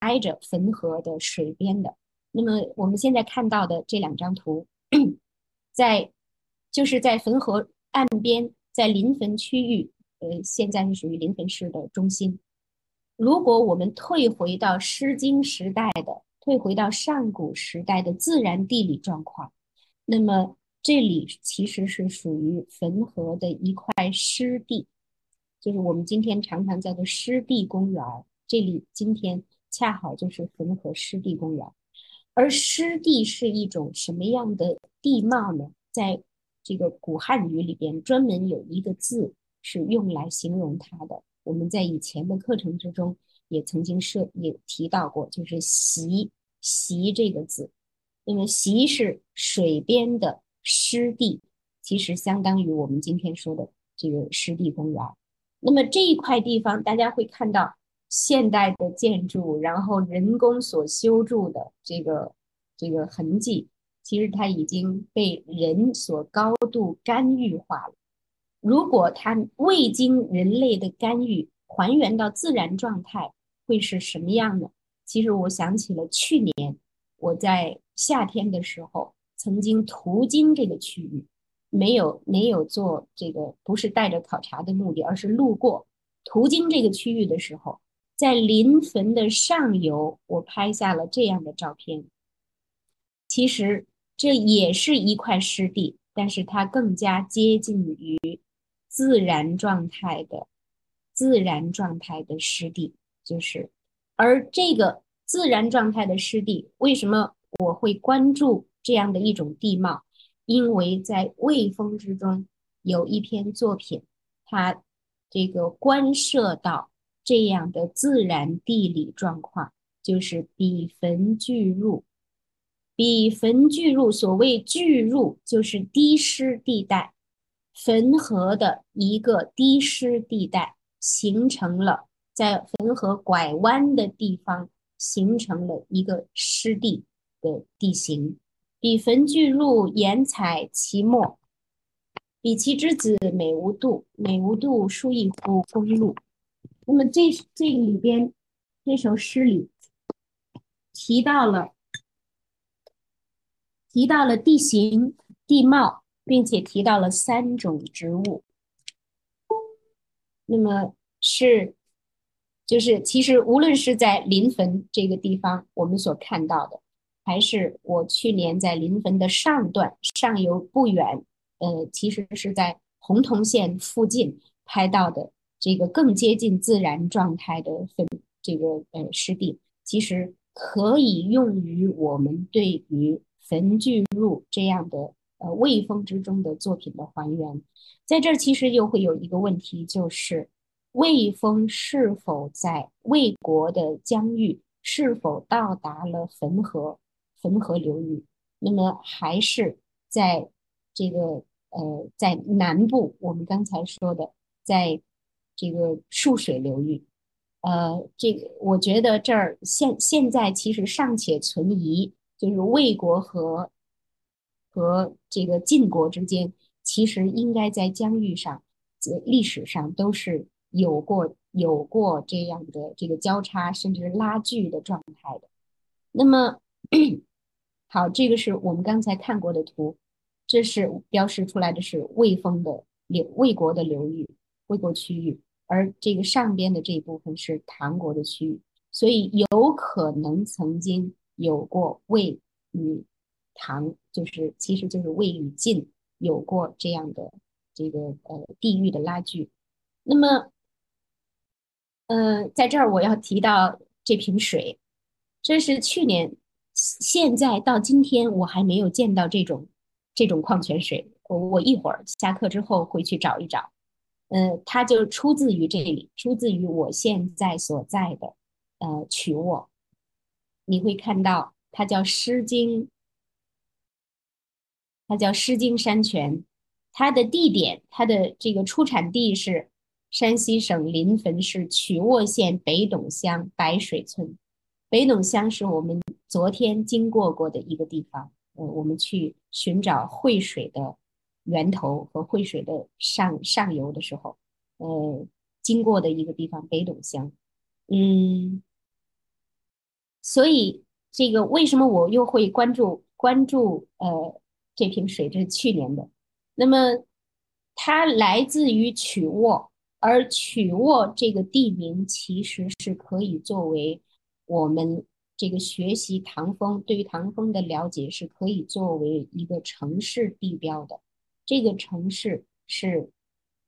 挨着汾河的水边的。那么我们现在看到的这两张图，在就是在汾河岸边，在临汾区域，呃，现在是属于临汾市的中心。如果我们退回到《诗经》时代的，退回到上古时代的自然地理状况，那么这里其实是属于汾河的一块湿地。就是我们今天常常叫做湿地公园，这里今天恰好就是汾河湿地公园。而湿地是一种什么样的地貌呢？在这个古汉语里边，专门有一个字是用来形容它的。我们在以前的课程之中也曾经设也提到过，就是“习”“习”这个字。那么“习”是水边的湿地，其实相当于我们今天说的这个湿地公园。那么这一块地方，大家会看到现代的建筑，然后人工所修筑的这个这个痕迹，其实它已经被人所高度干预化了。如果它未经人类的干预，还原到自然状态，会是什么样呢？其实我想起了去年我在夏天的时候曾经途经这个区域。没有没有做这个，不是带着考察的目的，而是路过途经这个区域的时候，在临汾的上游，我拍下了这样的照片。其实这也是一块湿地，但是它更加接近于自然状态的自然状态的湿地，就是而这个自然状态的湿地，为什么我会关注这样的一种地貌？因为在魏风之中有一篇作品，它这个关涉到这样的自然地理状况，就是比坟聚入。比坟聚入，所谓聚入就是低湿地带，汾河的一个低湿地带形成了，在汾河拐弯的地方形成了一个湿地的地形。比汾聚入，言采其末。比其之子，美无度，美无度，书一乎公路。那么这这个里边，这首诗里提到了提到了地形地貌，并且提到了三种植物。那么是就是其实无论是在临汾这个地方，我们所看到的。还是我去年在临汾的上段上游不远，呃，其实是在洪洞县附近拍到的这个更接近自然状态的汾这个呃湿地，其实可以用于我们对于汾聚入这样的呃魏风之中的作品的还原。在这儿其实又会有一个问题，就是魏风是否在魏国的疆域，是否到达了汾河？汾河流域，那么还是在这个呃，在南部，我们刚才说的，在这个束水流域，呃，这个我觉得这儿现现在其实尚且存疑，就是魏国和和这个晋国之间，其实应该在疆域上，历史上都是有过有过这样的这个交叉甚至拉锯的状态的，那么。好，这个是我们刚才看过的图，这是标识出来的是魏风的流魏国的流域，魏国区域。而这个上边的这一部分是唐国的区域，所以有可能曾经有过魏与唐，就是其实就是魏与晋有过这样的这个呃地域的拉锯。那么，呃，在这儿我要提到这瓶水，这是去年，现在到今天我还没有见到这种这种矿泉水。我我一会儿下课之后会去找一找。呃，它就出自于这里，出自于我现在所在的呃曲沃。你会看到它叫《诗经》，它叫《诗经》山泉。它的地点，它的这个出产地是山西省临汾市曲沃县北董乡白水村。北董乡是我们昨天经过过的一个地方。呃，我们去寻找汇水的。源头和汇水的上上游的时候，呃，经过的一个地方北斗乡，嗯，所以这个为什么我又会关注关注呃这瓶水？这是去年的，那么它来自于曲沃，而曲沃这个地名其实是可以作为我们这个学习唐风对于唐风的了解是可以作为一个城市地标的。这个城市是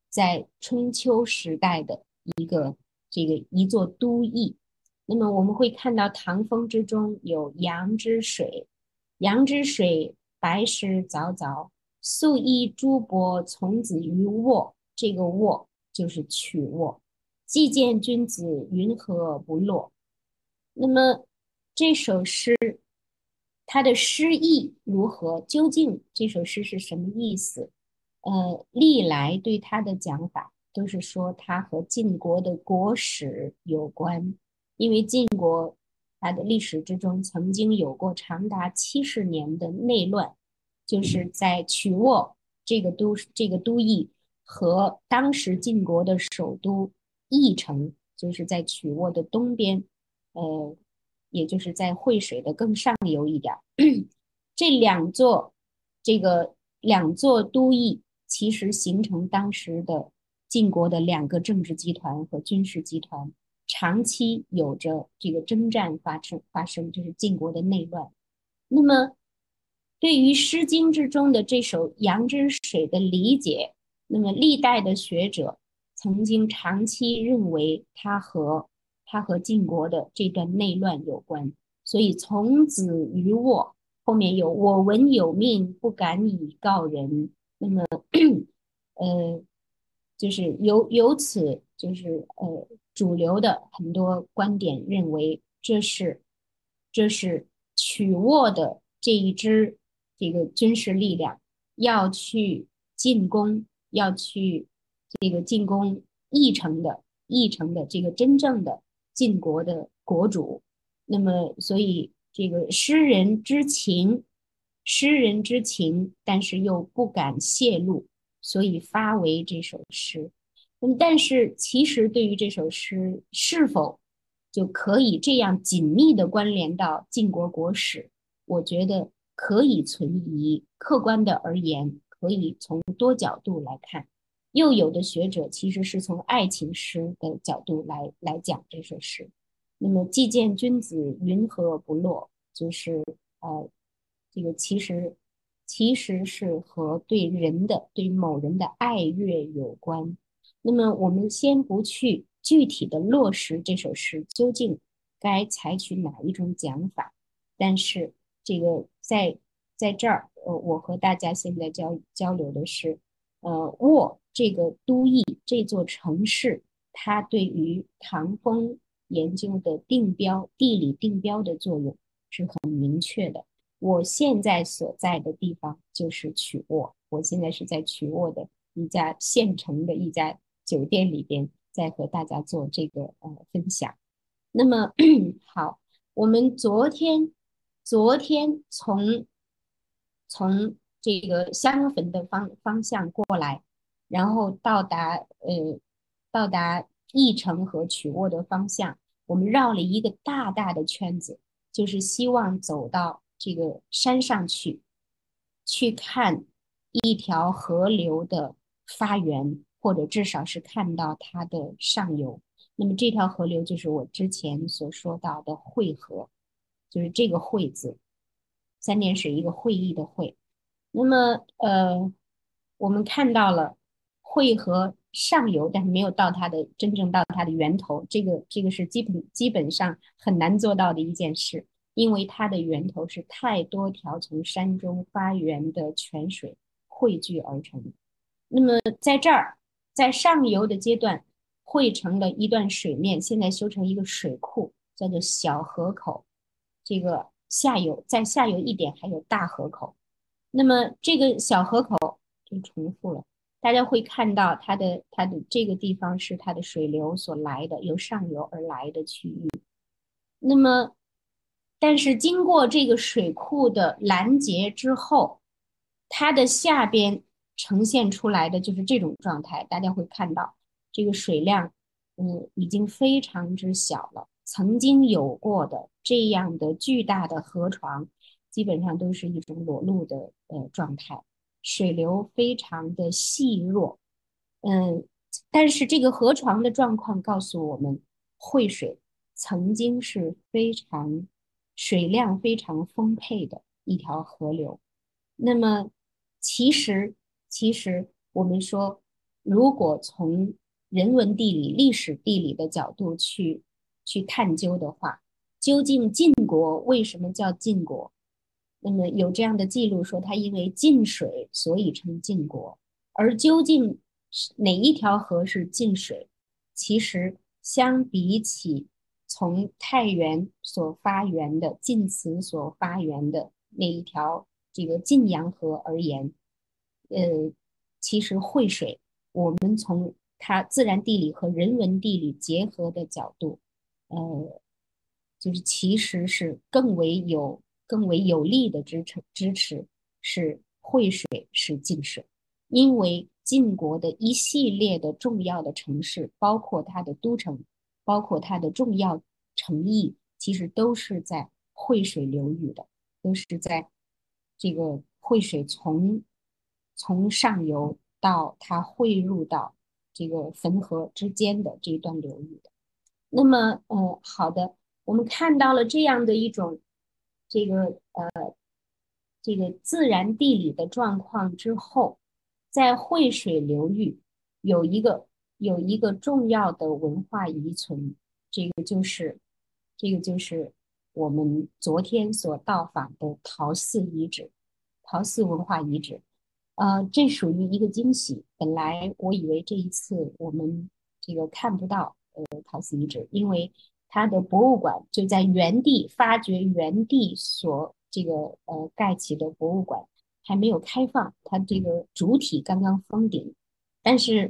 在春秋时代的一个这个一座都邑。那么我们会看到唐风之中有阳之水，阳之水，白石凿凿，素衣珠帛，从子于沃。这个沃就是曲沃。既见君子，云何不落？那么这首诗。它的诗意如何？究竟这首诗是什么意思？呃，历来对它的讲法都是说它和晋国的国史有关，因为晋国它的历史之中曾经有过长达七十年的内乱，就是在曲沃这个都这个都邑和当时晋国的首都翼城，就是在曲沃的东边，呃。也就是在汇水的更上游一点，这两座这个两座都邑其实形成当时的晋国的两个政治集团和军事集团，长期有着这个征战发生发生，就是晋国的内乱。那么，对于《诗经》之中的这首《阳之水》的理解，那么历代的学者曾经长期认为它和。它和晋国的这段内乱有关，所以从子于沃后面有我闻有命，不敢以告人。那么，呃，就是由由此就是呃主流的很多观点认为，这是这是曲沃的这一支这个军事力量要去进攻，要去这个进攻义城的义城的这个真正的。晋国的国主，那么所以这个诗人之情，诗人之情，但是又不敢泄露，所以发为这首诗。那么，但是其实对于这首诗是否就可以这样紧密的关联到晋国国史，我觉得可以存疑。客观的而言，可以从多角度来看。又有的学者其实是从爱情诗的角度来来讲这首诗。那么“既见君子，云何不落”，就是呃，这个其实其实是和对人的对某人的爱悦有关。那么我们先不去具体的落实这首诗究竟该采取哪一种讲法，但是这个在在这儿，呃，我和大家现在交交流的是，呃，沃。这个都邑这座城市，它对于唐风研究的定标、地理定标的作用是很明确的。我现在所在的地方就是曲沃，我现在是在曲沃的一家县城的一家酒店里边，在和大家做这个呃分享。那么 好，我们昨天昨天从从这个香粉的方方向过来。然后到达呃，到达义城和曲沃的方向，我们绕了一个大大的圈子，就是希望走到这个山上去，去看一条河流的发源，或者至少是看到它的上游。那么这条河流就是我之前所说到的汇河，就是这个“汇”字，三点水一个会议的“会”。那么呃，我们看到了汇合上游，但是没有到它的真正到它的源头，这个这个是基本基本上很难做到的一件事。因为它的源头是太多条从山中发源的泉水汇聚而成。那么在这儿，在上游的阶段汇成了一段水面，现在修成一个水库，叫做小河口。这个下游在下游一点还有大河口。那么这个小河口就重复了，大家会看到它的它的这个地方是它的水流所来的，由上游而来的区域。那么。但是经过这个水库的拦截之后，它的下边呈现出来的就是这种状态。大家会看到，这个水量，嗯，已经非常之小了。曾经有过的这样的巨大的河床，基本上都是一种裸露的呃状态，水流非常的细弱。嗯，但是这个河床的状况告诉我们，汇水曾经是非常。水量非常丰沛的一条河流，那么其实其实我们说，如果从人文地理、历史地理的角度去去探究的话，究竟晋国为什么叫晋国？那么有这样的记录说，它因为晋水，所以称晋国。而究竟哪一条河是晋水？其实相比起。从太原所发源的晋祠所发源的那一条这个晋阳河而言，呃，其实惠水，我们从它自然地理和人文地理结合的角度，呃，就是其实是更为有更为有力的支撑支持，是惠水是晋水，因为晋国的一系列的重要的城市，包括它的都城。包括它的重要城邑，其实都是在惠水流域的，都是在这个惠水从从上游到它汇入到这个汾河之间的这一段流域的。那么，呃，好的，我们看到了这样的一种这个呃这个自然地理的状况之后，在汇水流域有一个。有一个重要的文化遗存，这个就是，这个就是我们昨天所到访的陶寺遗址，陶寺文化遗址。呃，这属于一个惊喜。本来我以为这一次我们这个看不到呃陶寺遗址，因为它的博物馆就在原地发掘原地所这个呃盖起的博物馆还没有开放，它这个主体刚刚封顶，但是。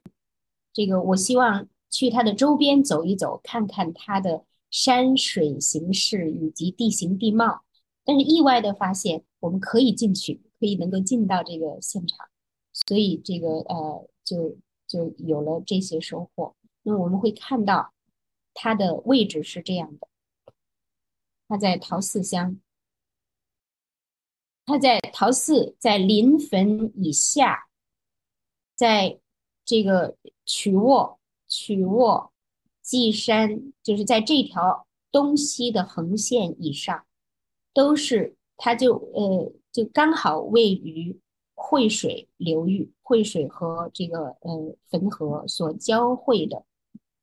这个我希望去它的周边走一走，看看它的山水形势以及地形地貌。但是意外的发现，我们可以进去，可以能够进到这个现场，所以这个呃，就就有了这些收获。那我们会看到它的位置是这样的，它在陶寺乡，它在陶寺在临汾以下，在这个。曲沃、曲沃、稷山，就是在这条东西的横线以上，都是它就呃就刚好位于汇水流域，汇水和这个呃汾河所交汇的，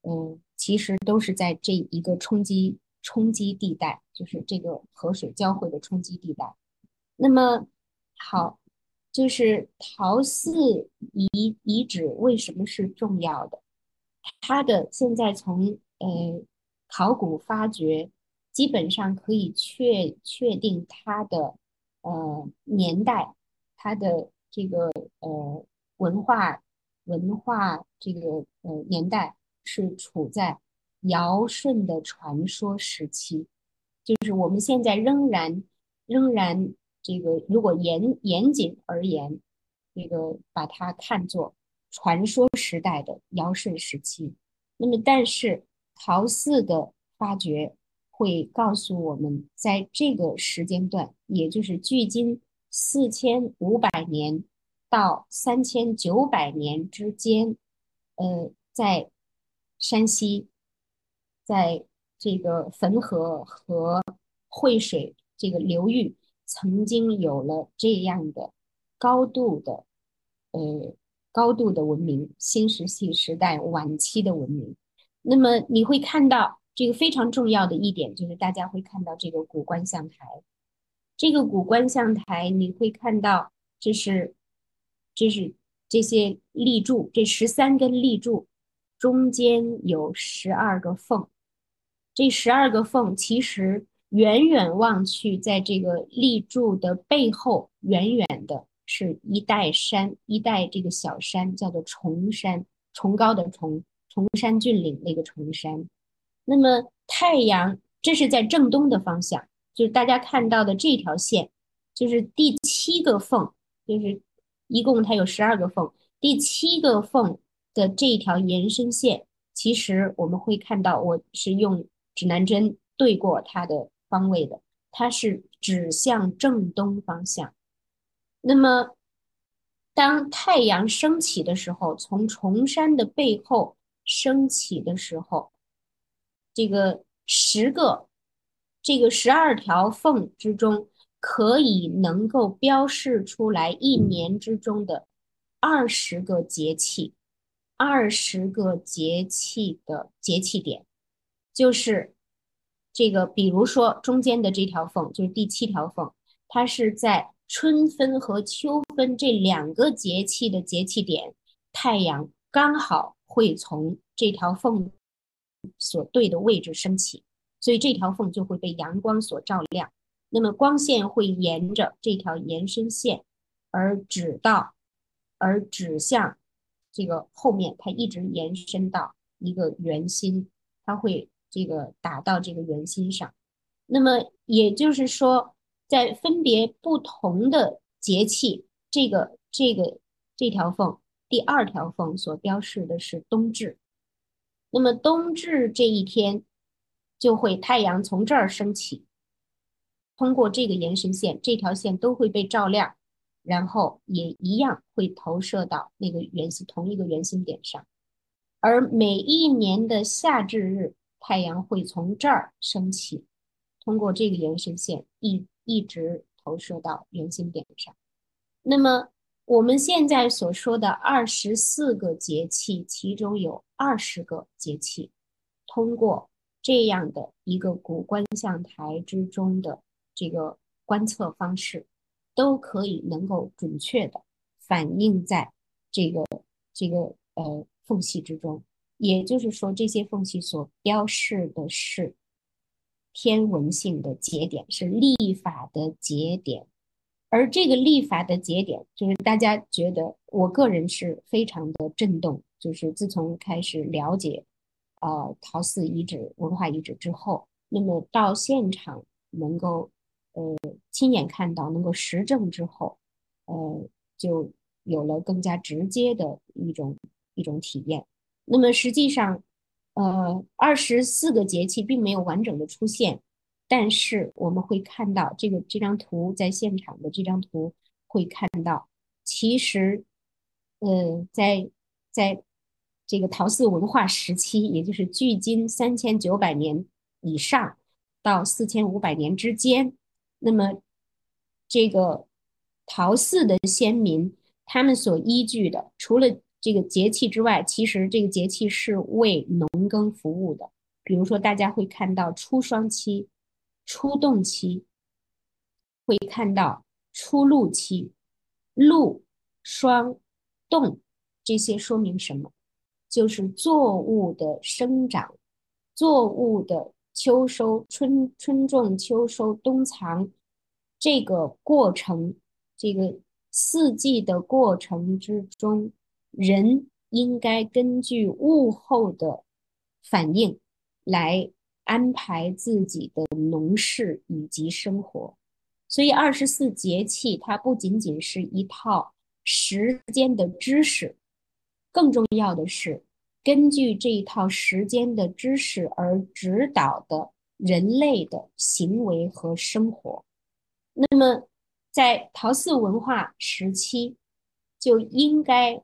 嗯，其实都是在这一个冲击冲击地带，就是这个河水交汇的冲击地带。那么好。就是陶寺遗遗址为什么是重要的？它的现在从呃考古发掘，基本上可以确确定它的呃年代，它的这个呃文化文化这个呃年代是处在尧舜的传说时期，就是我们现在仍然仍然。这个如果严严谨而言，这个把它看作传说时代的尧舜时期。那么，但是陶寺的发掘会告诉我们，在这个时间段，也就是距今四千五百年到三千九百年之间，呃，在山西，在这个汾河和惠水这个流域，曾经有了这样的高度的，呃，高度的文明，新石器时代晚期的文明。那么你会看到这个非常重要的一点，就是大家会看到这个古观象台。这个古观象台，你会看到，这是，这是这些立柱，这十三根立柱中间有十二个缝。这十二个缝其实远远望去，在这个立柱的背后，远远的是一带山，一带这个小山，叫做崇山，崇高的崇。崇山峻岭那个崇山，那么太阳这是在正东的方向，就是大家看到的这条线，就是第七个缝，就是一共它有十二个缝，第七个缝的这一条延伸线，其实我们会看到，我是用指南针对过它的方位的，它是指向正东方向。那么当太阳升起的时候，从崇山的背后。升起的时候，这个十个、这个十二条缝之中，可以能够标示出来一年之中的二十个节气，二十个节气的节气点，就是这个，比如说中间的这条缝，就是第七条缝，它是在春分和秋分这两个节气的节气点，太阳刚好。会从这条缝所对的位置升起，所以这条缝就会被阳光所照亮。那么光线会沿着这条延伸线而指到，而指向这个后面，它一直延伸到一个圆心，它会这个打到这个圆心上。那么也就是说，在分别不同的节气，这个这个这条缝。第二条缝所标示的是冬至，那么冬至这一天就会太阳从这儿升起，通过这个延伸线，这条线都会被照亮，然后也一样会投射到那个圆心同一个圆心点上。而每一年的夏至日，太阳会从这儿升起，通过这个延伸线一一直投射到圆心点上。那么。我们现在所说的二十四个节气，其中有二十个节气，通过这样的一个古观象台之中的这个观测方式，都可以能够准确的反映在这个这个呃缝隙之中。也就是说，这些缝隙所标示的是天文性的节点，是历法的节点。而这个历法的节点，就是大家觉得，我个人是非常的震动。就是自从开始了解，呃，陶寺遗址文化遗址之后，那么到现场能够，呃，亲眼看到，能够实证之后，呃，就有了更加直接的一种一种体验。那么实际上，呃，二十四个节气并没有完整的出现。但是我们会看到这个这张图，在现场的这张图会看到，其实，呃，在在这个陶寺文化时期，也就是距今三千九百年以上到四千五百年之间，那么这个陶寺的先民他们所依据的，除了这个节气之外，其实这个节气是为农耕服务的。比如说，大家会看到初霜期。初冻期会看到初露期，露、霜、冻这些说明什么？就是作物的生长，作物的秋收、春春种、秋收、冬藏这个过程，这个四季的过程之中，人应该根据物候的反应来。安排自己的农事以及生活，所以二十四节气它不仅仅是一套时间的知识，更重要的是根据这一套时间的知识而指导的人类的行为和生活。那么，在陶寺文化时期，就应该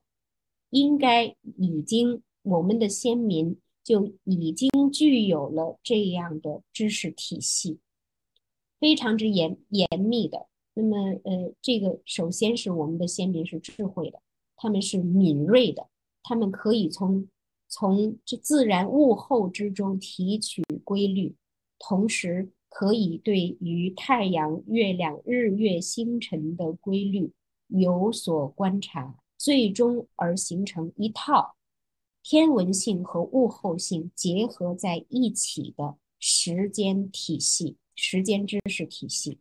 应该已经我们的先民就已经具有了这样的知识体系，非常之严严密的。那么，呃，这个首先是我们的先民是智慧的，他们是敏锐的，他们可以从从这自然物候之中提取规律，同时可以对于太阳、月亮、日月星辰的规律有所观察，最终而形成一套天文性和物候性结合在一起的时间体系、时间知识体系。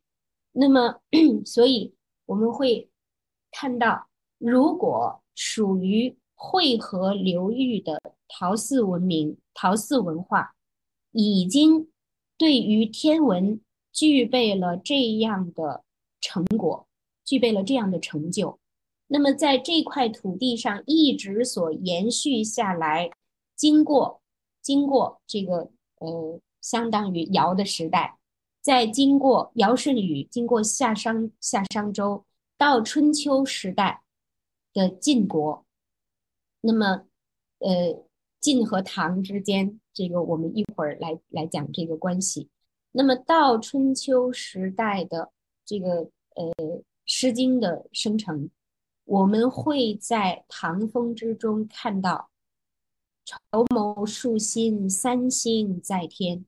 那么，所以我们会看到，如果属于汇合流域的。陶寺文明、陶寺文化已经对于天文具备了这样的成果，具备了这样的成就。那么，在这块土地上一直所延续下来，经过经过这个呃，相当于尧的时代，再经过尧舜禹，经过夏商夏商周，到春秋时代的晋国，那么呃。晋和唐之间，这个我们一会儿来来讲这个关系。那么到春秋时代的这个呃《诗经》的生成，我们会在唐风之中看到“筹谋数星，三星在天”。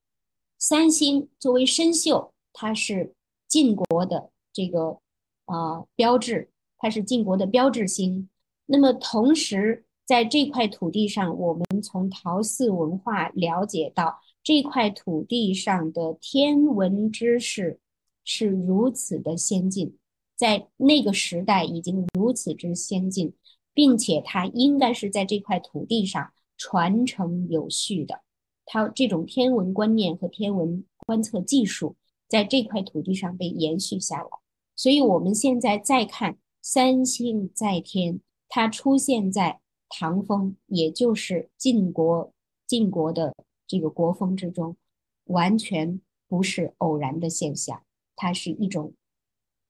三星作为参宿，它是晋国的这个啊标志，它是晋国的标志星。那么同时，在这块土地上，我们从陶寺文化了解到，这块土地上的天文知识是如此的先进，在那个时代已经如此之先进，并且它应该是在这块土地上传承有序的。它这种天文观念和天文观测技术在这块土地上被延续下来。所以，我们现在再看三星在天，它出现在。唐风，也就是晋国晋国的这个国风之中，完全不是偶然的现象，它是一种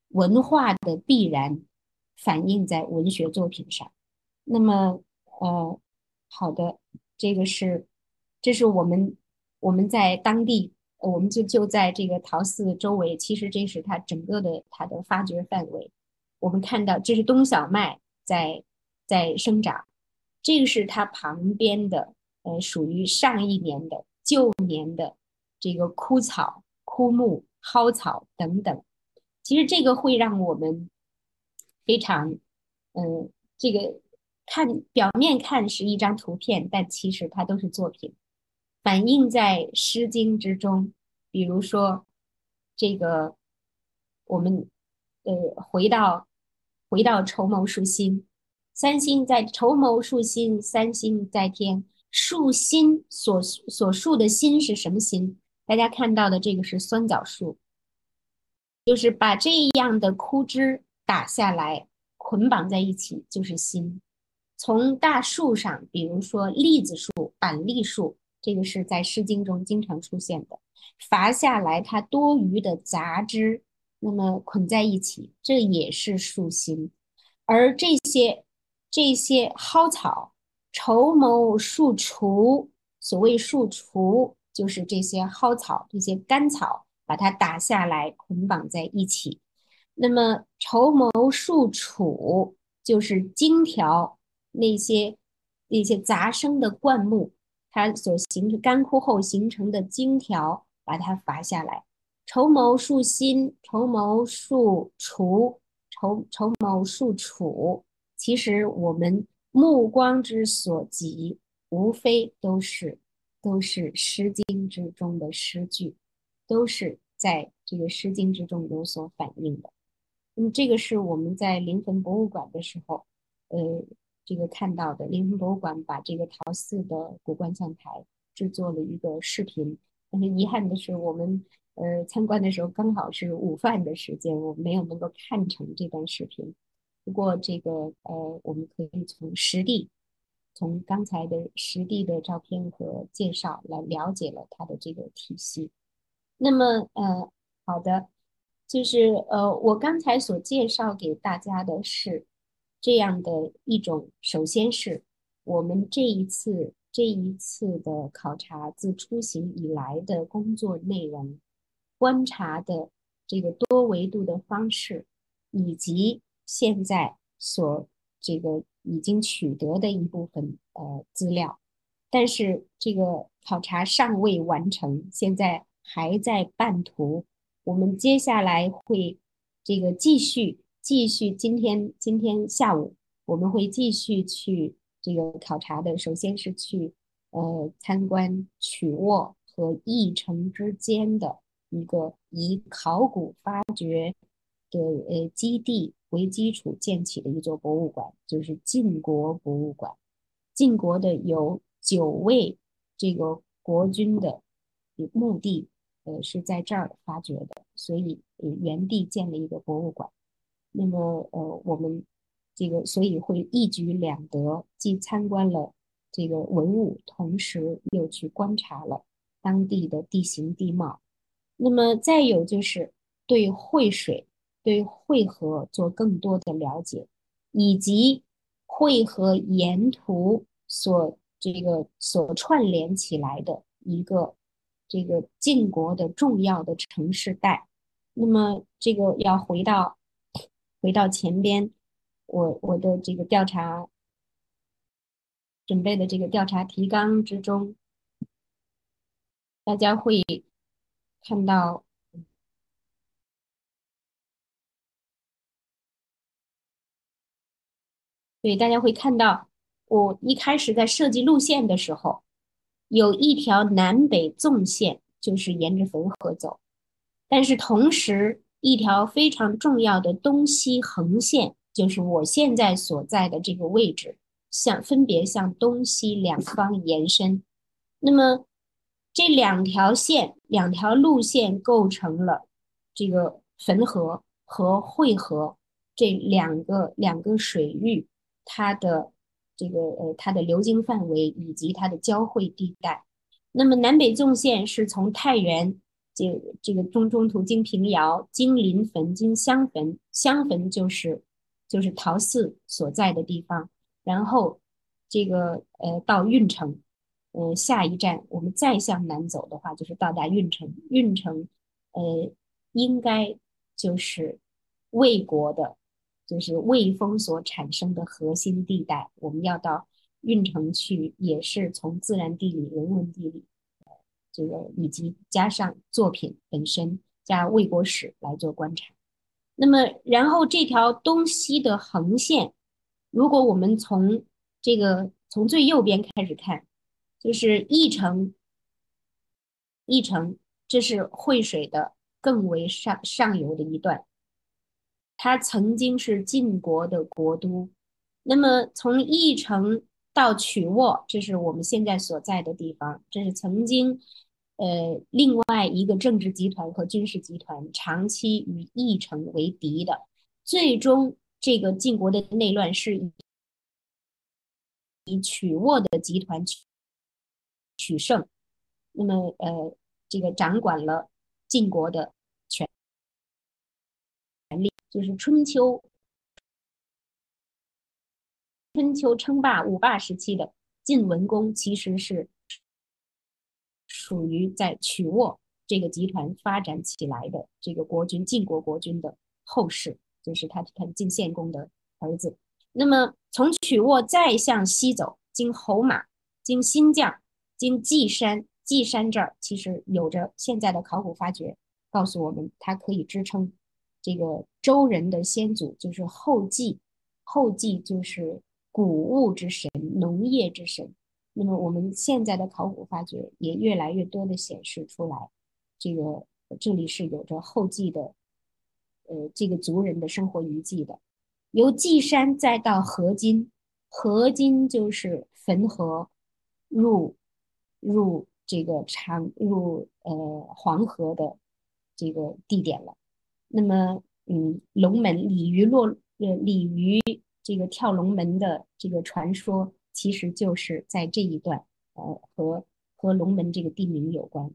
文化的必然反映在文学作品上。那么，呃，好的，这个是，这是我们我们在当地，我们就就在这个陶寺周围，其实这是它整个的它的发掘范围。我们看到，这是冬小麦在在生长。这个是它旁边的，呃，属于上一年的旧年的这个枯草、枯木、蒿草等等。其实这个会让我们非常，嗯，这个看表面看是一张图片，但其实它都是作品，反映在《诗经》之中。比如说，这个我们呃回到回到筹谋数星。三星在筹谋树星，三星在天。树心所所树的心是什么心？大家看到的这个是酸枣树，就是把这样的枯枝打下来，捆绑在一起就是心。从大树上，比如说栗子树、板栗树，这个是在《诗经》中经常出现的，伐下来它多余的杂枝，那么捆在一起，这也是树心。而这些。这些蒿草，筹谋树除，所谓树除，就是这些蒿草、这些干草，把它打下来，捆绑在一起。那么，筹谋树楚，就是荆条那些那些杂生的灌木，它所形成干枯后形成的荆条，把它伐下来。筹谋树新，筹谋树除，筹筹谋树楚。其实我们目光之所及，无非都是都是《诗经》之中的诗句，都是在这个《诗经》之中有所反映的。那么这个是我们在临汾博物馆的时候，呃，这个看到的。临汾博物馆把这个陶寺的古观象台制作了一个视频，但是遗憾的是，我们呃参观的时候刚好是午饭的时间，我没有能够看成这段视频。不过，这个呃，我们可以从实地，从刚才的实地的照片和介绍来了解了它的这个体系。那么，呃，好的，就是呃，我刚才所介绍给大家的是这样的一种，首先是我们这一次这一次的考察自出行以来的工作内容，观察的这个多维度的方式，以及现在所这个已经取得的一部分呃资料，但是这个考察尚未完成，现在还在半途，我们接下来会这个继续。继续，今天今天下午我们会继续去这个考察的。首先是去呃参观曲沃和翼城之间的一个以考古发掘的呃基地为基础建起的一座博物馆，就是晋国博物馆。晋国的有九位这个国君的墓地，呃是在这儿发掘的，所以原地建了一个博物馆。那么，呃，我们这个所以会一举两得，既参观了这个文物，同时又去观察了当地的地形地貌。那么再有就是对汇水、对汇合做更多的了解，以及汇合沿途所这个所串联起来的一个这个晋国的重要的城市带。那么这个要回到。回到前边，我我的这个调查准备的这个调查提纲之中，大家会看到，对，大家会看到，我一开始在设计路线的时候，有一条南北纵线，就是沿着汾河走，但是同时。一条非常重要的东西横线，就是我现在所在的这个位置，向分别向东西两方延伸。那么这两条线、两条路线构成了这个汾河和汇河这两个两个水域，它的这个呃它的流经范围以及它的交汇地带。那么南北纵线是从太原。这这个中中途经平遥，经临汾，经襄汾，襄汾就是就是陶寺所在的地方。然后这个呃到运城，呃下一站我们再向南走的话，就是到达运城。运城呃应该就是魏国的，就是魏风所产生的核心地带。我们要到运城去，也是从自然地理、人文地理。这个以及加上作品本身加魏国史来做观察，那么然后这条东西的横线，如果我们从这个从最右边开始看，就是翼城，义城这是惠水的更为上上游的一段，它曾经是晋国的国都，那么从义城。到曲沃，这是我们现在所在的地方。这是曾经，呃，另外一个政治集团和军事集团长期与义城为敌的。最终，这个晋国的内乱是以以曲沃的集团取取胜。那么，呃，这个掌管了晋国的，就是春秋。春秋称霸五霸时期的晋文公，其实是属于在曲沃这个集团发展起来的这个国君晋国国君的后世，就是他他晋献公的儿子。那么从曲沃再向西走，经侯马，经新绛，经稷山，稷山这儿其实有着现在的考古发掘告诉我们，它可以支撑这个周人的先祖，就是后稷，后稷就是。谷物之神，农业之神。那么我们现在的考古发掘也越来越多的显示出来，这个这里是有着后继的，呃，这个族人的生活遗迹的。由稷山再到河津，河津就是汾河入入这个长入呃黄河的这个地点了。那么，嗯，龙门鲤鱼落呃鲤鱼。这个跳龙门的这个传说，其实就是在这一段，呃，和和龙门这个地名有关。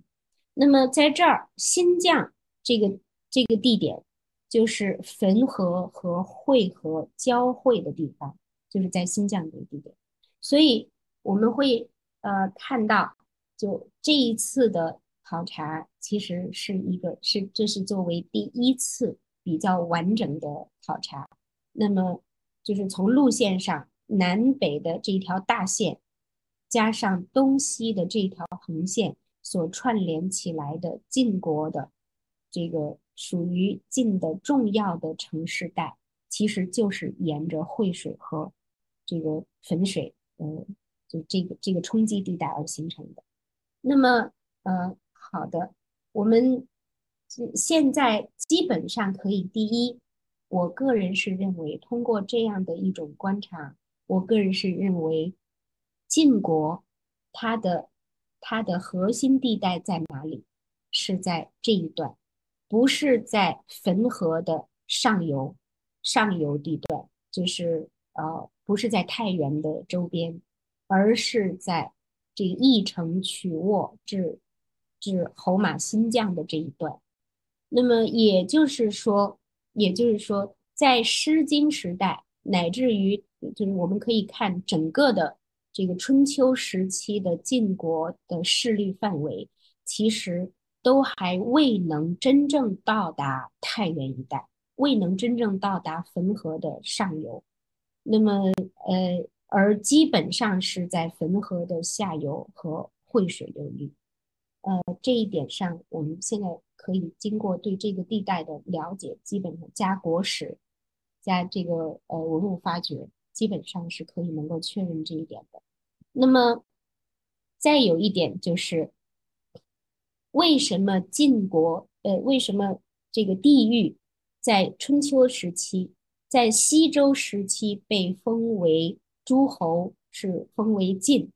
那么在这儿，新绛这个这个地点，就是汾河和汇河交汇的地方，就是在新疆这个地点。所以我们会呃看到，就这一次的考察，其实是一个是这是作为第一次比较完整的考察。那么就是从路线上，南北的这条大线，加上东西的这条横线所串联起来的晋国的这个属于晋的重要的城市带，其实就是沿着惠水和这个汾水，呃，就这个这个冲击地带而形成的。那么，呃，好的，我们现在基本上可以第一。我个人是认为，通过这样的一种观察，我个人是认为，晋国它的它的核心地带在哪里？是在这一段，不是在汾河的上游上游地段，就是呃，不是在太原的周边，而是在这义城曲沃至至侯马新将的这一段。那么也就是说。也就是说，在《诗经》时代，乃至于就是我们可以看整个的这个春秋时期的晋国的势力范围，其实都还未能真正到达太原一带，未能真正到达汾河的上游。那么，呃，而基本上是在汾河的下游和汇水流域。呃，这一点上，我们现在。可以经过对这个地带的了解，基本上加国史，加这个呃文物发掘，基本上是可以能够确认这一点的。那么，再有一点就是，为什么晋国呃为什么这个地域在春秋时期，在西周时期被封为诸侯，是封为晋，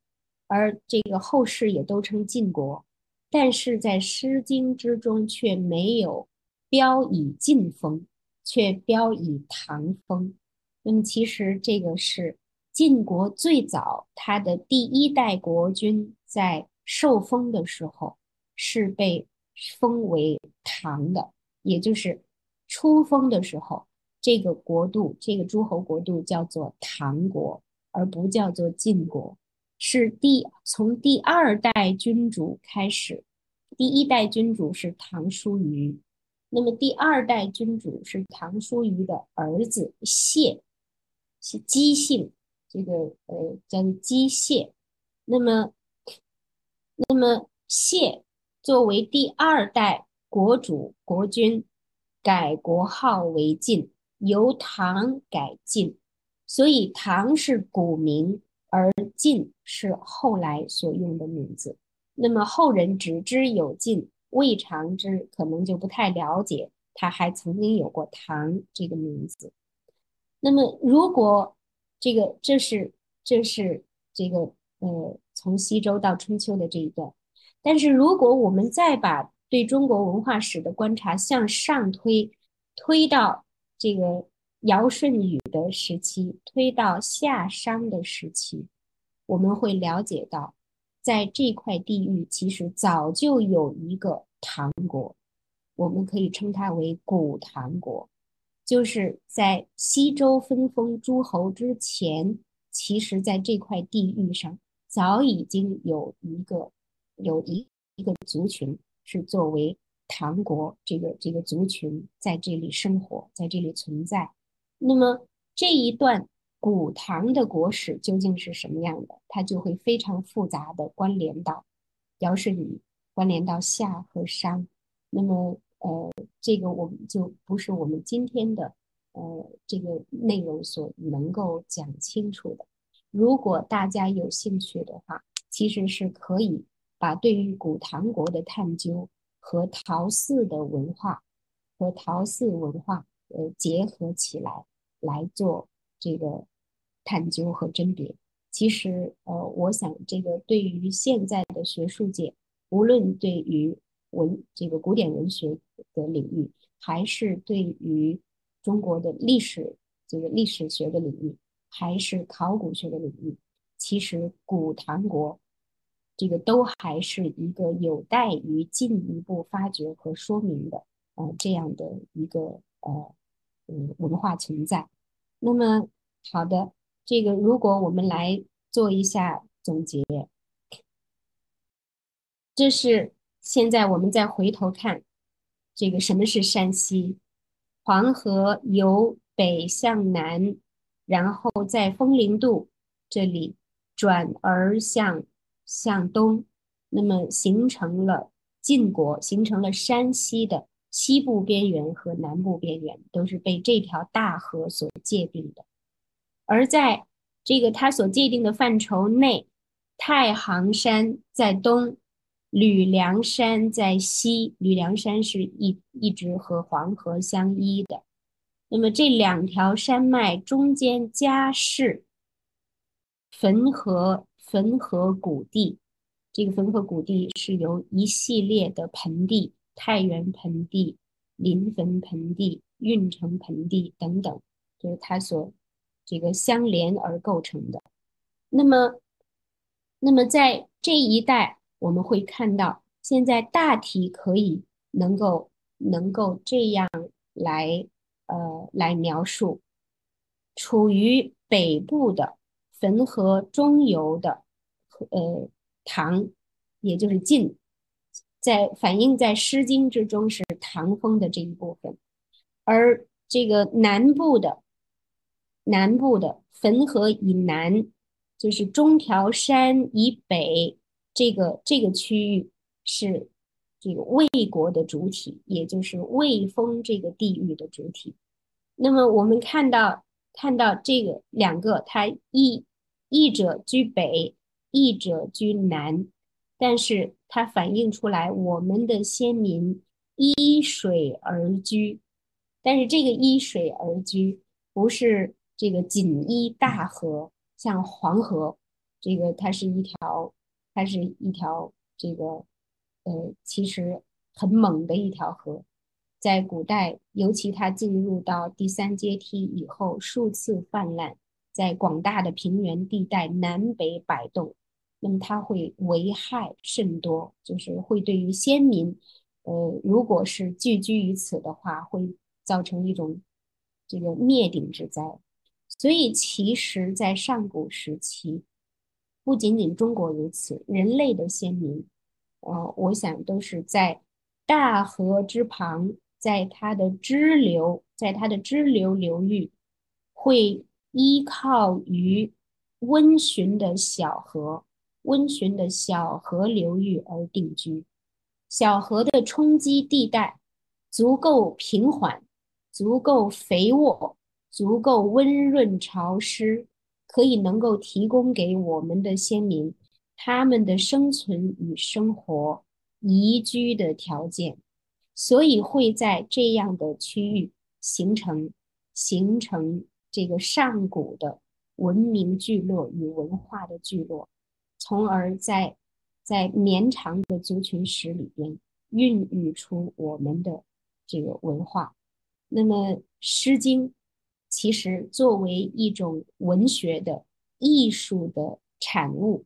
而这个后世也都称晋国。但是在《诗经》之中却没有标以晋封，却标以唐封。那么其实这个是晋国最早他的第一代国君在受封的时候是被封为唐的，也就是初封的时候，这个国度这个诸侯国度叫做唐国，而不叫做晋国。是第从第二代君主开始，第一代君主是唐叔虞，那么第二代君主是唐叔虞的儿子谢，是姬姓，这个呃叫做姬谢。那么，那么谢作为第二代国主国君，改国号为晋，由唐改晋，所以唐是古名。而晋是后来所用的名字，那么后人只知有晋，未尝知，可能就不太了解，他还曾经有过唐这个名字。那么如果这个这是这是这个呃从西周到春秋的这一段，但是如果我们再把对中国文化史的观察向上推，推到这个。尧舜禹的时期推到夏商的时期，我们会了解到，在这块地域其实早就有一个唐国，我们可以称它为古唐国。就是在西周分封诸侯之前，其实在这块地域上早已经有一个有一一个族群是作为唐国这个这个族群在这里生活，在这里存在。那么这一段古唐的国史究竟是什么样的？它就会非常复杂的关联到尧舜禹，关联到夏和商。那么，呃，这个我们就不是我们今天的呃这个内容所能够讲清楚的。如果大家有兴趣的话，其实是可以把对于古唐国的探究和陶寺的文化和陶寺文化呃结合起来。来做这个探究和甄别。其实，呃，我想这个对于现在的学术界，无论对于文这个古典文学的领域，还是对于中国的历史这个历史学的领域，还是考古学的领域，其实古唐国这个都还是一个有待于进一步发掘和说明的，呃，这样的一个呃文化存在。那么好的，这个如果我们来做一下总结，这是现在我们再回头看，这个什么是山西？黄河由北向南，然后在风陵渡这里转而向向东，那么形成了晋国，形成了山西的西部边缘和南部边缘，都是被这条大河所界定的。而在这个它所界定的范畴内，太行山在东，吕梁山在西。吕梁山是一一直和黄河相依的。那么这两条山脉中间夹是汾河，汾河谷地。这个汾河谷地是由一系列的盆地，太原盆地、临汾盆地、运城盆地等等，就是它所。这个相连而构成的，那么，那么在这一带，我们会看到，现在大体可以能够能够这样来呃来描述，处于北部的汾河中游的呃唐，也就是晋，在反映在《诗经》之中是唐风的这一部分，而这个南部的。南部的汾河以南，就是中条山以北，这个这个区域是这个魏国的主体，也就是魏封这个地域的主体。那么我们看到看到这个两个，它一一者居北，一者居南，但是它反映出来我们的先民依水而居，但是这个依水而居不是。这个锦衣大河，像黄河，这个它是一条，它是一条这个，呃，其实很猛的一条河，在古代，尤其它进入到第三阶梯以后，数次泛滥，在广大的平原地带南北摆动，那么它会危害甚多，就是会对于先民，呃，如果是聚居于此的话，会造成一种这个灭顶之灾。所以，其实，在上古时期，不仅仅中国如此，人类的先民，呃，我想都是在大河之旁，在它的支流，在它的支流流域，会依靠于温循的小河、温驯的小河流域而定居。小河的冲积地带足够平缓，足够肥沃。足够温润潮湿，可以能够提供给我们的先民他们的生存与生活宜居的条件，所以会在这样的区域形成形成这个上古的文明聚落与文化的聚落，从而在在绵长的族群史里边孕育出我们的这个文化。那么《诗经》。其实，作为一种文学的艺术的产物，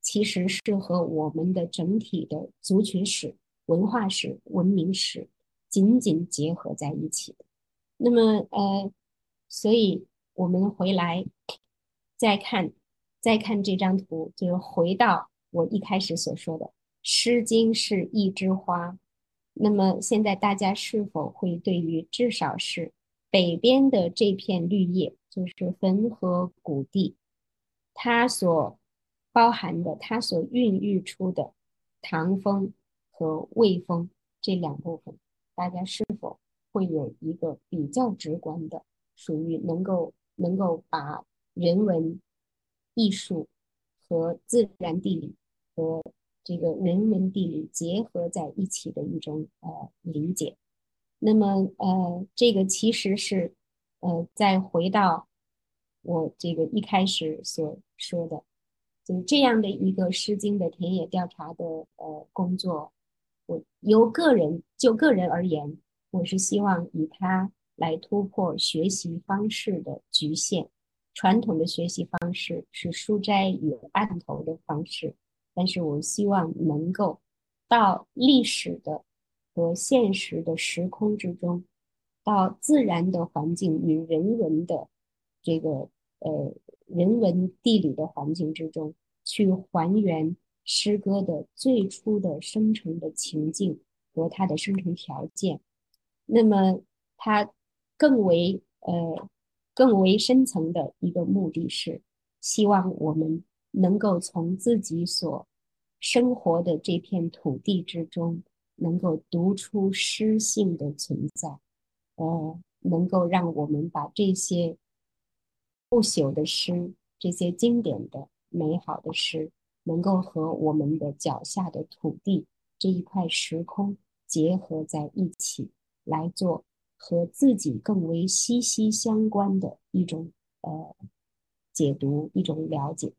其实是和我们的整体的族群史、文化史、文明史紧紧结合在一起的。那么，呃，所以我们回来再看，再看这张图，就是回到我一开始所说的，《诗经》是一枝花。那么，现在大家是否会对于至少是？北边的这片绿叶就是汾河谷地，它所包含的、它所孕育出的唐风和魏风这两部分，大家是否会有一个比较直观的，属于能够能够把人文、艺术和自然地理和这个人文地理结合在一起的一种呃理解？那么，呃，这个其实是，呃，再回到我这个一开始所说的，就是这样的一个《诗经》的田野调查的呃工作，我由个人就个人而言，我是希望以它来突破学习方式的局限。传统的学习方式是书斋与案头的方式，但是我希望能够到历史的。和现实的时空之中，到自然的环境与人文的这个呃人文地理的环境之中，去还原诗歌的最初的生成的情境和它的生成条件。那么，它更为呃更为深层的一个目的是，希望我们能够从自己所生活的这片土地之中。能够读出诗性的存在，呃，能够让我们把这些不朽的诗、这些经典的美好的诗，能够和我们的脚下的土地这一块时空结合在一起，来做和自己更为息息相关的一种呃解读、一种了解。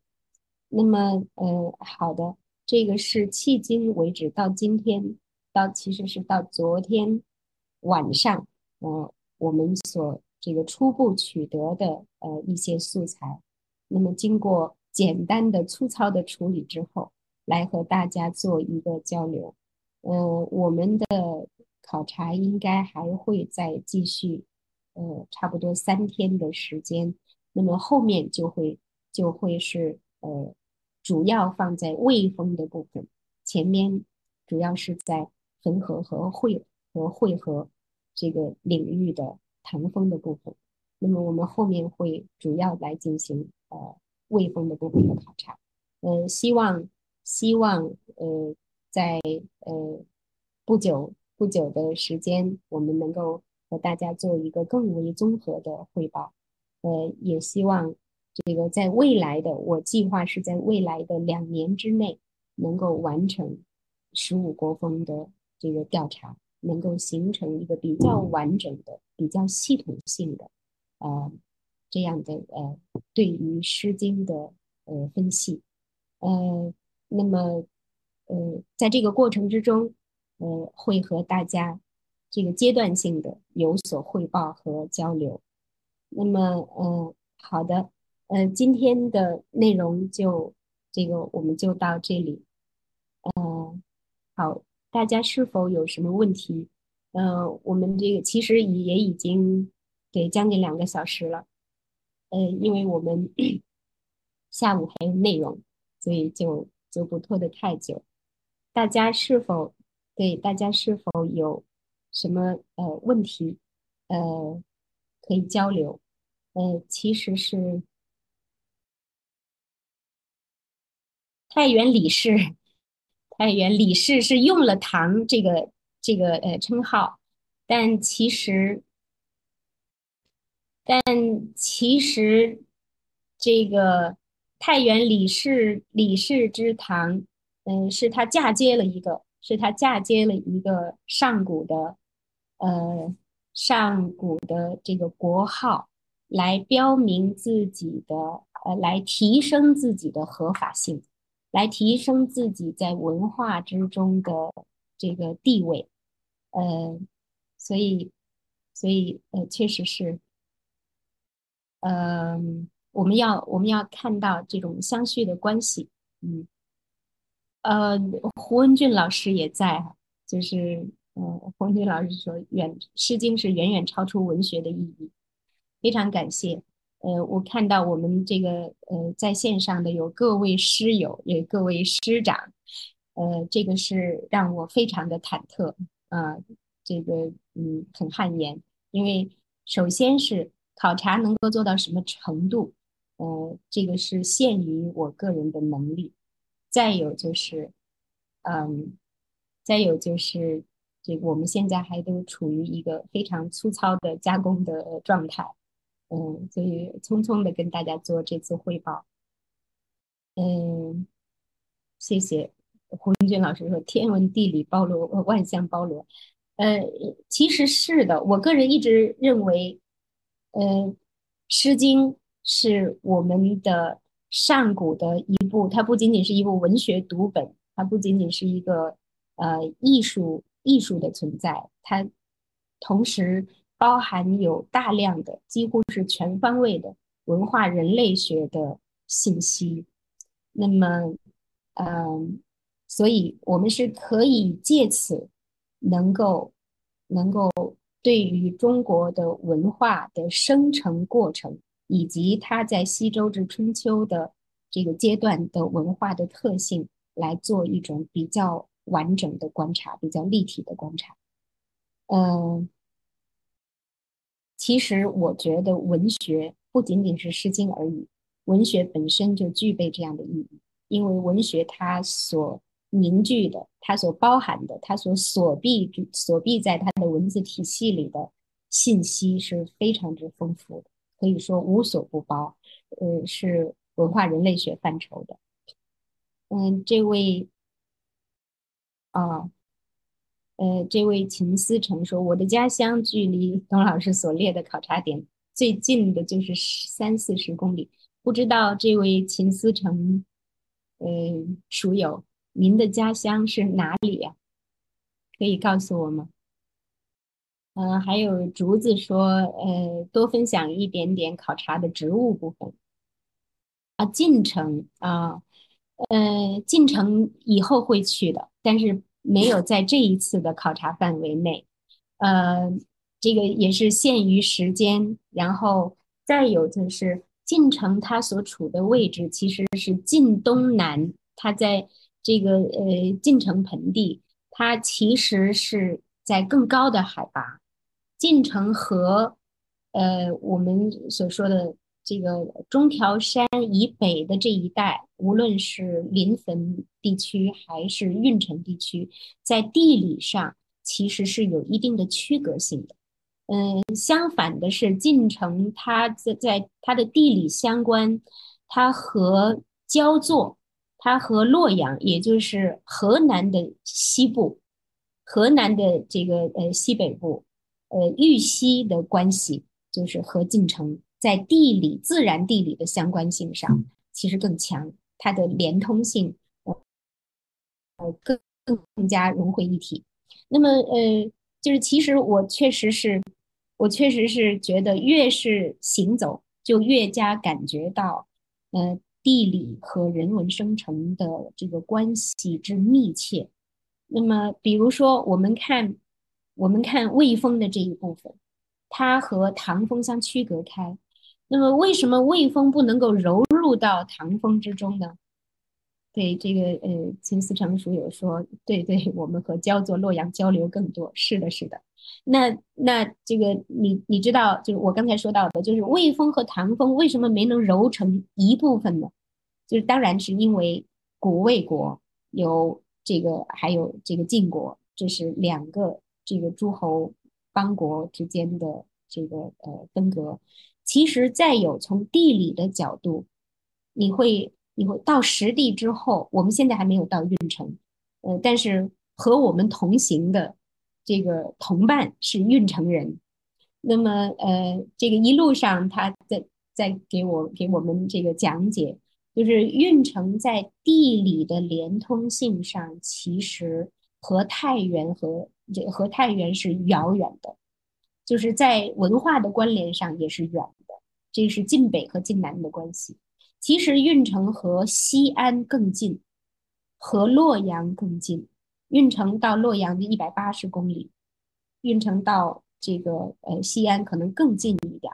那么，呃，好的，这个是迄今为止到今天。到其实是到昨天晚上，呃，我们所这个初步取得的呃一些素材，那么经过简单的粗糙的处理之后，来和大家做一个交流。呃，我们的考察应该还会再继续，呃，差不多三天的时间。那么后面就会就会是呃，主要放在魏风的部分，前面主要是在。汾河和汇和汇合这个领域的唐风的部分，那么我们后面会主要来进行呃魏风的部分的考察，呃，希望希望呃在呃不久不久的时间，我们能够和大家做一个更为综合的汇报，呃，也希望这个在未来的我计划是在未来的两年之内能够完成十五国风的。这个调查能够形成一个比较完整的、比较系统性的，呃，这样的呃，对于《诗经》的呃分析，呃，那么呃，在这个过程之中，呃，会和大家这个阶段性的有所汇报和交流。那么，嗯，好的，呃，今天的内容就这个我们就到这里，呃，好。大家是否有什么问题？呃，我们这个其实也已经对将近两个小时了，呃，因为我们 下午还有内容，所以就就不拖得太久。大家是否对大家是否有什么呃问题？呃，可以交流。呃，其实是太原李氏。太原李氏是用了“唐”这个这个呃称号，但其实，但其实这个太原李氏李氏之唐，嗯，是他嫁接了一个，是他嫁接了一个上古的，呃，上古的这个国号，来标明自己的，呃，来提升自己的合法性。来提升自己在文化之中的这个地位，呃，所以，所以，呃，确实是，呃，我们要我们要看到这种相续的关系，嗯，呃，胡文俊老师也在，就是，呃，胡文俊老师说，远《诗经》是远远超出文学的意义，非常感谢。呃，我看到我们这个呃在线上的有各位师友，也各位师长，呃，这个是让我非常的忐忑啊，这个嗯很汗颜，因为首先是考察能够做到什么程度，呃，这个是限于我个人的能力，再有就是，嗯，再有就是这个我们现在还都处于一个非常粗糙的加工的状态。嗯，所以匆匆的跟大家做这次汇报。嗯，谢谢胡文军老师说天文地理包罗万象包罗。呃，其实是的，我个人一直认为，呃，《诗经》是我们的上古的一部，它不仅仅是一部文学读本，它不仅仅是一个呃艺术艺术的存在，它同时。包含有大量的，几乎是全方位的文化人类学的信息。那么，嗯，所以我们是可以借此能够能够对于中国的文化的生成过程，以及它在西周至春秋的这个阶段的文化的特性，来做一种比较完整的观察，比较立体的观察。嗯，其实我觉得文学不仅仅是《诗经》而已，文学本身就具备这样的意义，因为文学它所凝聚的，它所包含的，它所锁闭、锁闭在它的文字体系里的信息是非常之丰富的，可以说无所不包。呃，是文化人类学范畴的。嗯，这位啊，呃，这位秦思成说，我的家乡距离董老师所列的考察点最近的就是三四十公里，不知道这位秦思成，嗯，属友。您的家乡是哪里呀？可以告诉我吗？嗯，还有竹子说，呃，多分享一点点考察的植物部分。啊，晋城啊，呃，晋城以后会去的，但是没有在这一次的考察范围内。呃，这个也是限于时间，然后再有就是晋城它所处的位置其实是晋东南，它在。这个呃，晋城盆地，它其实是在更高的海拔。晋城和呃我们所说的这个中条山以北的这一带，无论是临汾地区还是运城地区，在地理上其实是有一定的区隔性的。嗯，相反的是，晋城它在在它的地理相关，它和焦作。它和洛阳，也就是河南的西部，河南的这个呃西北部，呃玉溪的关系，就是和晋城在地理、自然地理的相关性上，其实更强，它的连通性，呃更更更加融汇一体。那么呃，就是其实我确实是，我确实是觉得越是行走，就越加感觉到，呃。地理和人文生成的这个关系之密切。那么，比如说，我们看，我们看魏风的这一部分，它和唐风相区隔开。那么，为什么魏风不能够融入到唐风之中呢？对这个，呃，秦思成书友说，对对，我们和焦作、洛阳交流更多。是的，是的。那那这个，你你知道，就是我刚才说到的，就是魏风和唐风为什么没能揉成一部分呢？就是当然是因为古魏国有这个，还有这个晋国，这是两个这个诸侯邦国之间的这个呃分隔。其实再有从地理的角度，你会你会到实地之后，我们现在还没有到运城，呃，但是和我们同行的这个同伴是运城人，那么呃，这个一路上他在在给我给我们这个讲解。就是运城在地理的连通性上，其实和太原和这和太原是遥远的，就是在文化的关联上也是远的。这是晋北和晋南的关系。其实运城和西安更近，和洛阳更近。运城到洛阳的一百八十公里，运城到这个呃西安可能更近一点，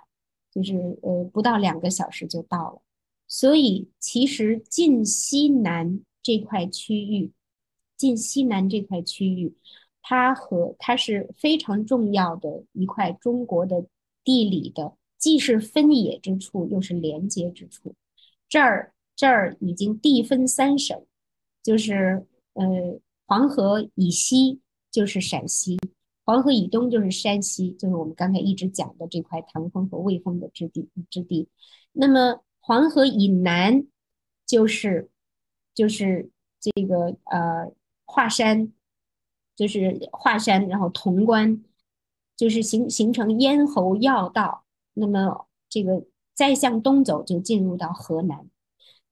就是呃不到两个小时就到了。所以，其实晋西南这块区域，晋西南这块区域，它和它是非常重要的一块中国的地理的，既是分野之处，又是连接之处。这儿这儿已经地分三省，就是呃黄河以西就是陕西，黄河以东就是山西，就是我们刚才一直讲的这块唐风和魏风的之地之地。那么。黄河以南，就是就是这个呃华山，就是华山，然后潼关，就是形形成咽喉要道。那么这个再向东走，就进入到河南。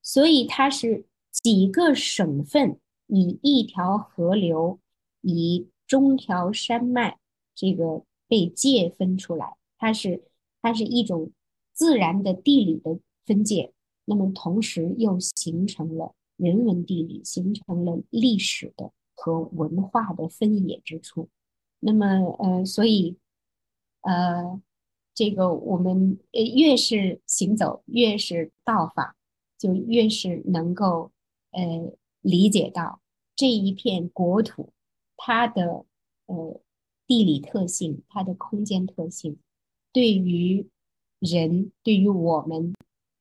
所以它是几个省份以一条河流，以中条山脉这个被界分出来。它是它是一种自然的地理的。分界，那么同时又形成了人文地理，形成了历史的和文化的分野之处。那么，呃，所以，呃，这个我们呃越是行走，越是到访，就越是能够呃理解到这一片国土它的呃地理特性、它的空间特性，对于人，对于我们。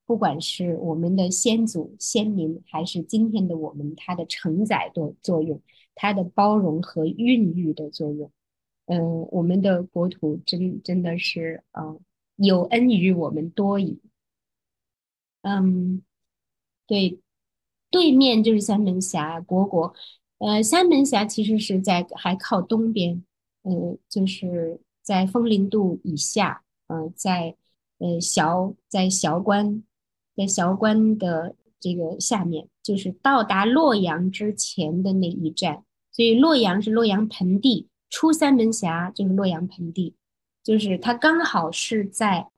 不管是我们的先祖先民，还是今天的我们，它的承载的作用，它的包容和孕育的作用，嗯，我们的国土真真的是啊，有恩于我们多矣。嗯，对，对面就是三门峡国国，呃，三门峡其实是在还靠东边，嗯，就是在风陵渡以下，嗯，在呃韶在韶关。在韶关的这个下面，就是到达洛阳之前的那一站，所以洛阳是洛阳盆地，出三门峡就是洛阳盆地，就是它刚好是在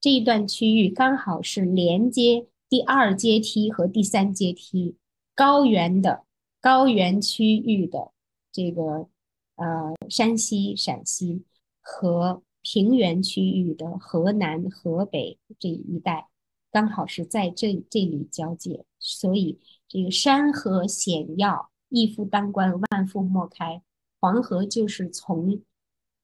这一段区域，刚好是连接第二阶梯和第三阶梯高原的高原区域的这个呃山西、陕西和平原区域的河南、河北这一带。刚好是在这这里交界，所以这个山河险要，一夫当关，万夫莫开。黄河就是从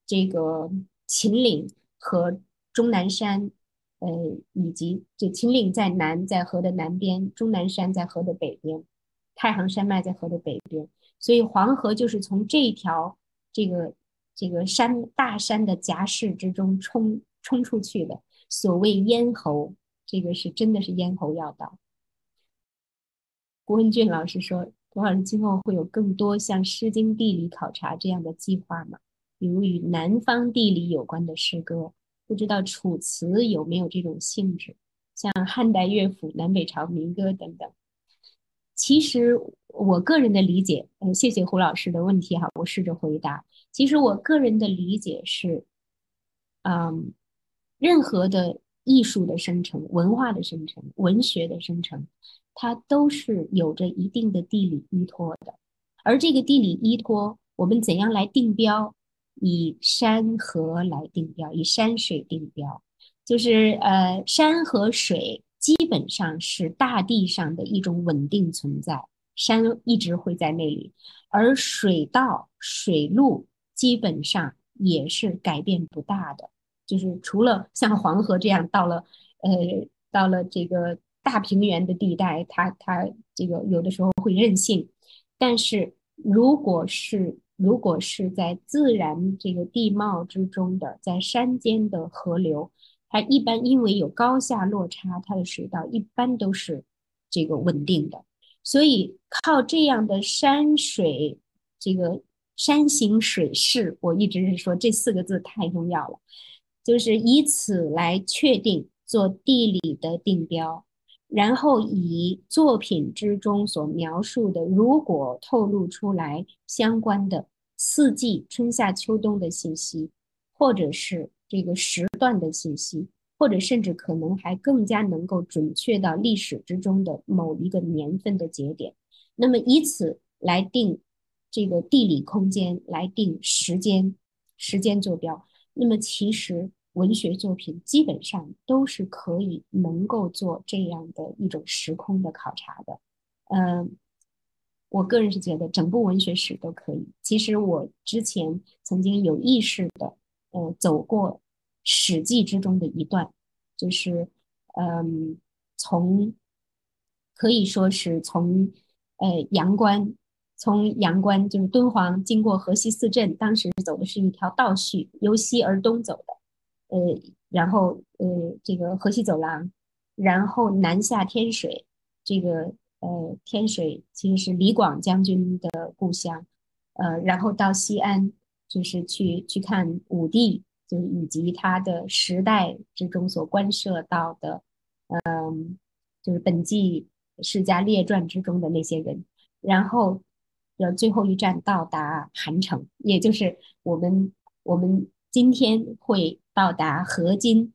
这个秦岭和终南山，呃，以及这秦岭在南，在河的南边，终南山在河的北边，太行山脉在河的北边，所以黄河就是从这条这个这个山大山的夹势之中冲冲出去的。所谓咽喉。这个是真的是咽喉要道。郭文俊老师说，郭老师今后会有更多像《诗经》地理考察这样的计划吗？比如与南方地理有关的诗歌，不知道《楚辞》有没有这种性质？像汉代乐府、南北朝民歌等等。其实我个人的理解，嗯，谢谢胡老师的问题哈，我试着回答。其实我个人的理解是，嗯，任何的。艺术的生成、文化的生成、文学的生成，它都是有着一定的地理依托的。而这个地理依托，我们怎样来定标？以山河来定标，以山水定标，就是呃，山和水基本上是大地上的一种稳定存在，山一直会在那里，而水道、水路基本上也是改变不大的。就是除了像黄河这样到了，呃，到了这个大平原的地带，它它这个有的时候会任性，但是如果是如果是在自然这个地貌之中的，在山间的河流，它一般因为有高下落差，它的水道一般都是这个稳定的，所以靠这样的山水，这个山形水势，我一直是说这四个字太重要了。就是以此来确定做地理的定标，然后以作品之中所描述的，如果透露出来相关的四季春夏秋冬的信息，或者是这个时段的信息，或者甚至可能还更加能够准确到历史之中的某一个年份的节点，那么以此来定这个地理空间，来定时间时间坐标，那么其实。文学作品基本上都是可以能够做这样的一种时空的考察的，嗯，我个人是觉得整部文学史都可以。其实我之前曾经有意识的，呃，走过《史记》之中的一段，就是，嗯，从可以说是从，呃，阳关，从阳关就是敦煌经过河西四镇，当时走的是一条倒叙，由西而东走的。呃，然后呃，这个河西走廊，然后南下天水，这个呃天水其实是李广将军的故乡，呃，然后到西安，就是去去看武帝，就是以及他的时代之中所关涉到的，嗯，就是本纪世家列传之中的那些人，然后的最后一站到达韩城，也就是我们我们今天会。到达河津，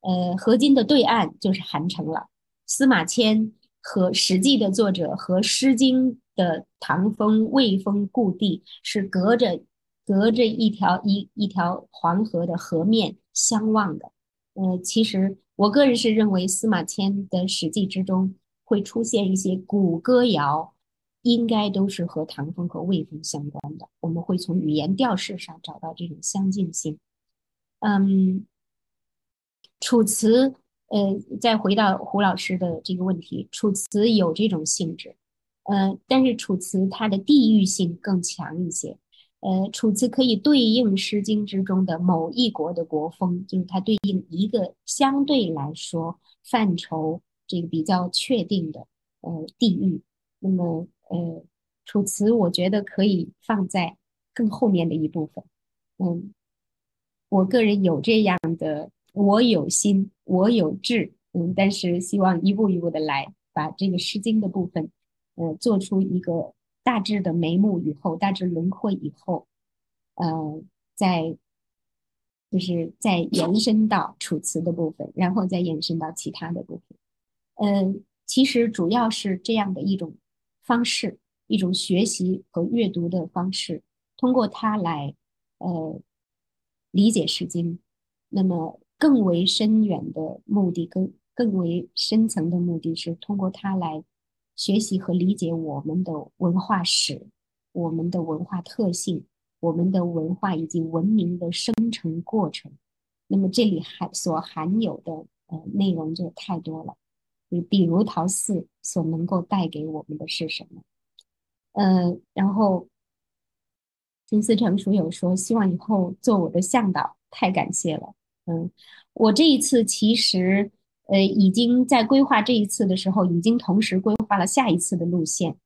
呃，河津的对岸就是韩城了。司马迁和《史记》的作者和《诗经》的唐风、魏风故地是隔着隔着一条一一条黄河的河面相望的。呃，其实我个人是认为司马迁的史记之中会出现一些古歌谣，应该都是和唐风和魏风相关的。我们会从语言调式上找到这种相近性。嗯，楚辞，呃，再回到胡老师的这个问题，楚辞有这种性质，呃，但是楚辞它的地域性更强一些。呃，楚辞可以对应《诗经》之中的某一国的国风，就是它对应一个相对来说范畴这个比较确定的呃地域。那么，呃，楚辞我觉得可以放在更后面的一部分。嗯，我个人有这样的，我有心，我有志，嗯，但是希望一步一步的来，把这个《诗经》的部分，呃，做出一个。大致的眉目以后，大致轮廓以后，呃，再就是再延伸到楚辞的部分，然后再延伸到其他的部分。嗯，其实主要是这样的一种方式，一种学习和阅读的方式，通过它来呃理解《诗经》。那么更为深远的目的，更更为深层的目的是通过它来。学习和理解我们的文化史、我们的文化特性、我们的文化以及文明的生成过程，那么这里含所含有的呃内容就太多了。你比如陶寺所能够带给我们的是什么？嗯，然后金思成书友说希望以后做我的向导，太感谢了。嗯，我这一次其实。呃，已经在规划这一次的时候，已经同时规划了下一次的路线。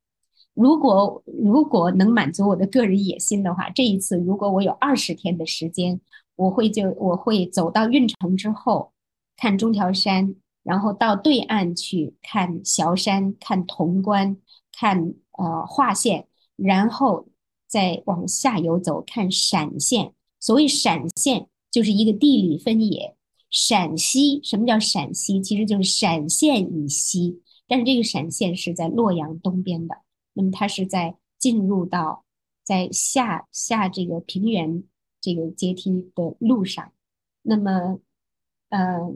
如果如果能满足我的个人野心的话，这一次如果我有二十天的时间，我会就我会走到运城之后，看中条山，然后到对岸去看崤山、看潼关、看呃华县，然后再往下游走看陕县。所谓陕县，就是一个地理分野。陕西，什么叫陕西？其实就是陕县以西，但是这个陕县是在洛阳东边的。那么它是在进入到在下下这个平原这个阶梯的路上。那么，呃，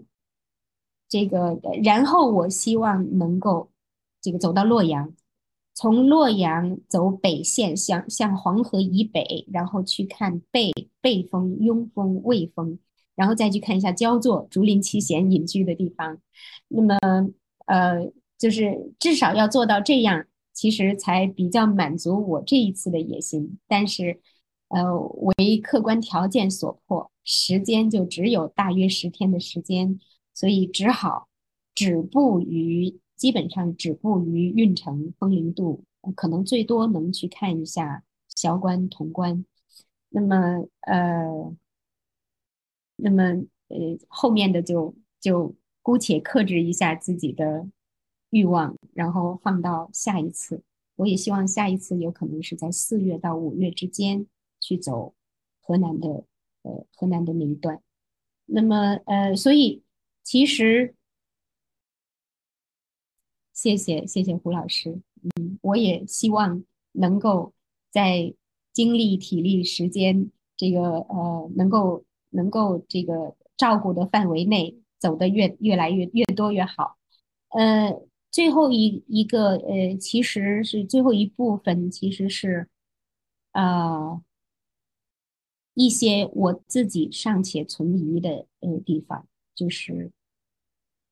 这个然后我希望能够这个走到洛阳，从洛阳走北线，向向黄河以北，然后去看背背风、雍风、卫风。然后再去看一下焦作、竹林七贤隐居的地方，那么呃，就是至少要做到这样，其实才比较满足我这一次的野心。但是，呃，为客观条件所迫，时间就只有大约十天的时间，所以只好止步于基本上止步于运城、风陵渡，可能最多能去看一下萧关、潼关。那么，呃。那么，呃，后面的就就姑且克制一下自己的欲望，然后放到下一次。我也希望下一次有可能是在四月到五月之间去走河南的，呃，河南的那一段。那么，呃，所以其实，谢谢谢谢胡老师，嗯，我也希望能够在精力、体力、时间这个，呃，能够。能够这个照顾的范围内走得越越来越越多越好，呃，最后一一个呃，其实是最后一部分，其实是呃一些我自己尚且存疑的呃地方，就是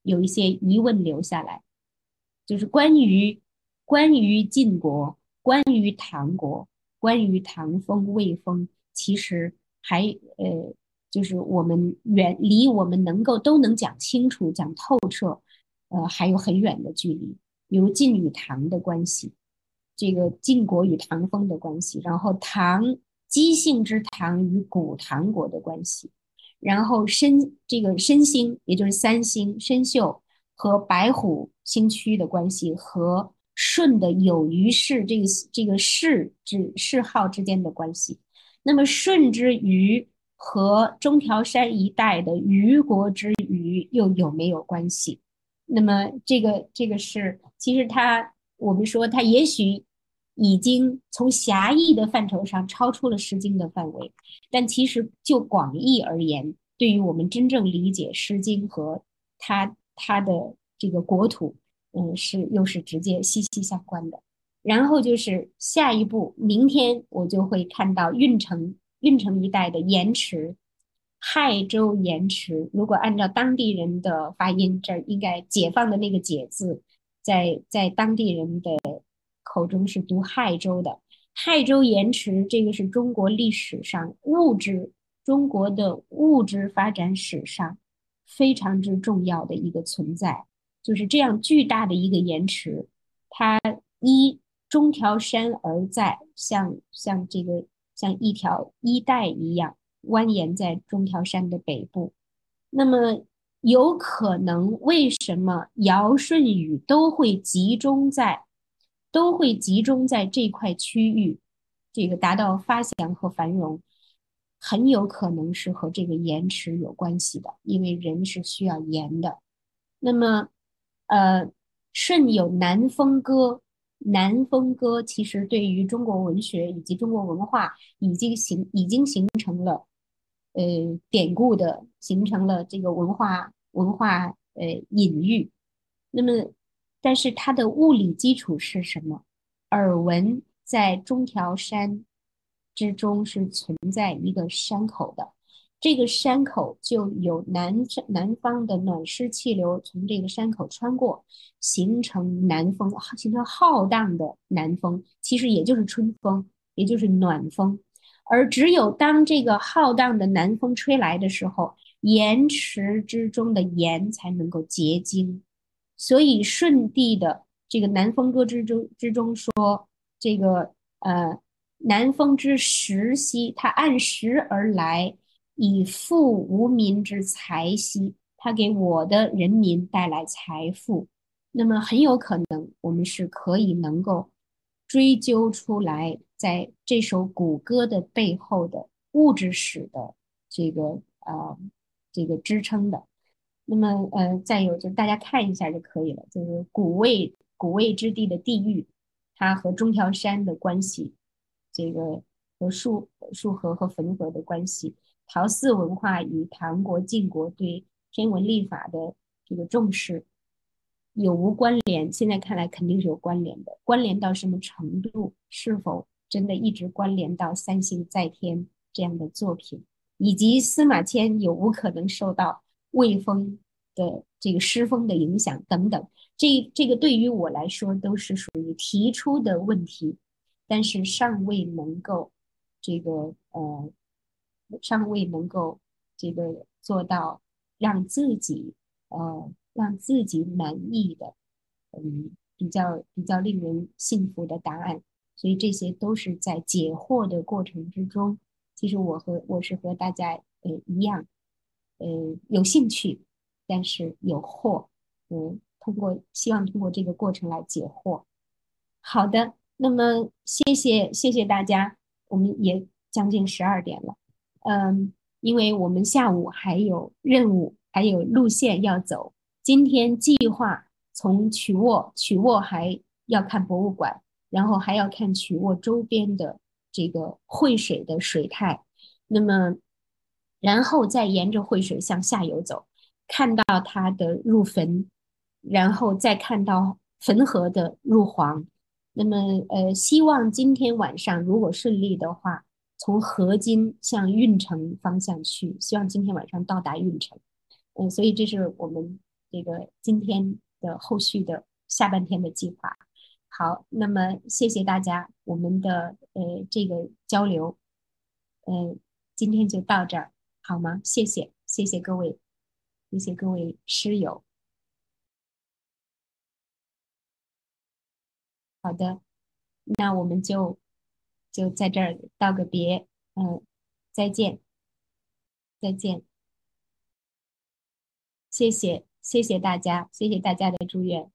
有一些疑问留下来，就是关于关于晋国、关于唐国、关于唐风、魏风，其实还呃。就是我们远离我们能够都能讲清楚、讲透彻，呃，还有很远的距离。比如晋与唐的关系，这个晋国与唐风的关系，然后唐姬姓之唐与古唐国的关系，然后申这个申星，也就是三星申宿和白虎星区的关系，和舜的有虞氏这个这个氏之谥号之间的关系。那么舜之虞。和中条山一带的虞国之虞又有没有关系？那么这个这个是，其实他我们说他也许已经从狭义的范畴上超出了《诗经》的范围，但其实就广义而言，对于我们真正理解《诗经》和它它的这个国土，嗯，是又是直接息息相关的。然后就是下一步，明天我就会看到运城运城一带的盐池，亥州盐池。如果按照当地人的发音，这儿应该解放的那个解字，在在当地人的口中是读亥州的。亥州盐池，这个是中国历史上物质中国的物质发展史上非常之重要的一个存在，就是这样巨大的一个延迟，它一。中条山而在，像像这个像一条衣带一样蜿蜒在中条山的北部。那么有可能，为什么尧舜禹都会集中在都会集中在这块区域，这个达到发祥和繁荣，很有可能是和这个延迟有关系的，因为人是需要盐的。那么，呃，舜有南风歌。南风歌其实对于中国文学以及中国文化已经形已经形成了，呃，典故的形成了这个文化文化呃隐喻。那么，但是它的物理基础是什么？耳闻在中条山之中是存在一个山口的。这个山口就有南南方的暖湿气流从这个山口穿过，形成南风，形成浩荡的南风，其实也就是春风，也就是暖风。而只有当这个浩荡的南风吹来的时候，盐池之中的盐才能够结晶。所以舜帝的这个南风歌之中之中说，这个呃南风之时兮，它按时而来。以富无民之财兮，他给我的人民带来财富，那么很有可能我们是可以能够追究出来，在这首古歌的背后的物质史的这个呃这个支撑的。那么呃再有就大家看一下就可以了，就是古魏古魏之地的地域，它和中条山的关系，这个和束束河和汾河的关系。陶寺文化与唐国晋国对天文历法的这个重视有无关联？现在看来肯定是有关联的。关联到什么程度？是否真的一直关联到三星在天这样的作品？以及司马迁有无可能受到魏风的这个诗风的影响等等？这这个对于我来说都是属于提出的问题，但是尚未能够这个呃。尚未能够这个做到让自己呃让自己满意的嗯比较比较令人信服的答案，所以这些都是在解惑的过程之中。其实我和我是和大家呃一样，呃有兴趣，但是有惑，嗯，通过希望通过这个过程来解惑。好的，那么谢谢谢谢大家，我们也将近十二点了。嗯，因为我们下午还有任务，还有路线要走。今天计划从曲沃，曲沃还要看博物馆，然后还要看曲沃周边的这个汇水的水态。那么，然后再沿着汇水向下游走，看到它的入汾，然后再看到汾河的入黄。那么，呃，希望今天晚上如果顺利的话。从河津向运城方向去，希望今天晚上到达运城。嗯，所以这是我们这个今天的后续的下半天的计划。好，那么谢谢大家，我们的呃这个交流，嗯，今天就到这儿，好吗？谢谢，谢谢各位，谢谢各位师友。好的，那我们就。就在这儿道个别，嗯，再见，再见，谢谢，谢谢大家，谢谢大家的祝愿。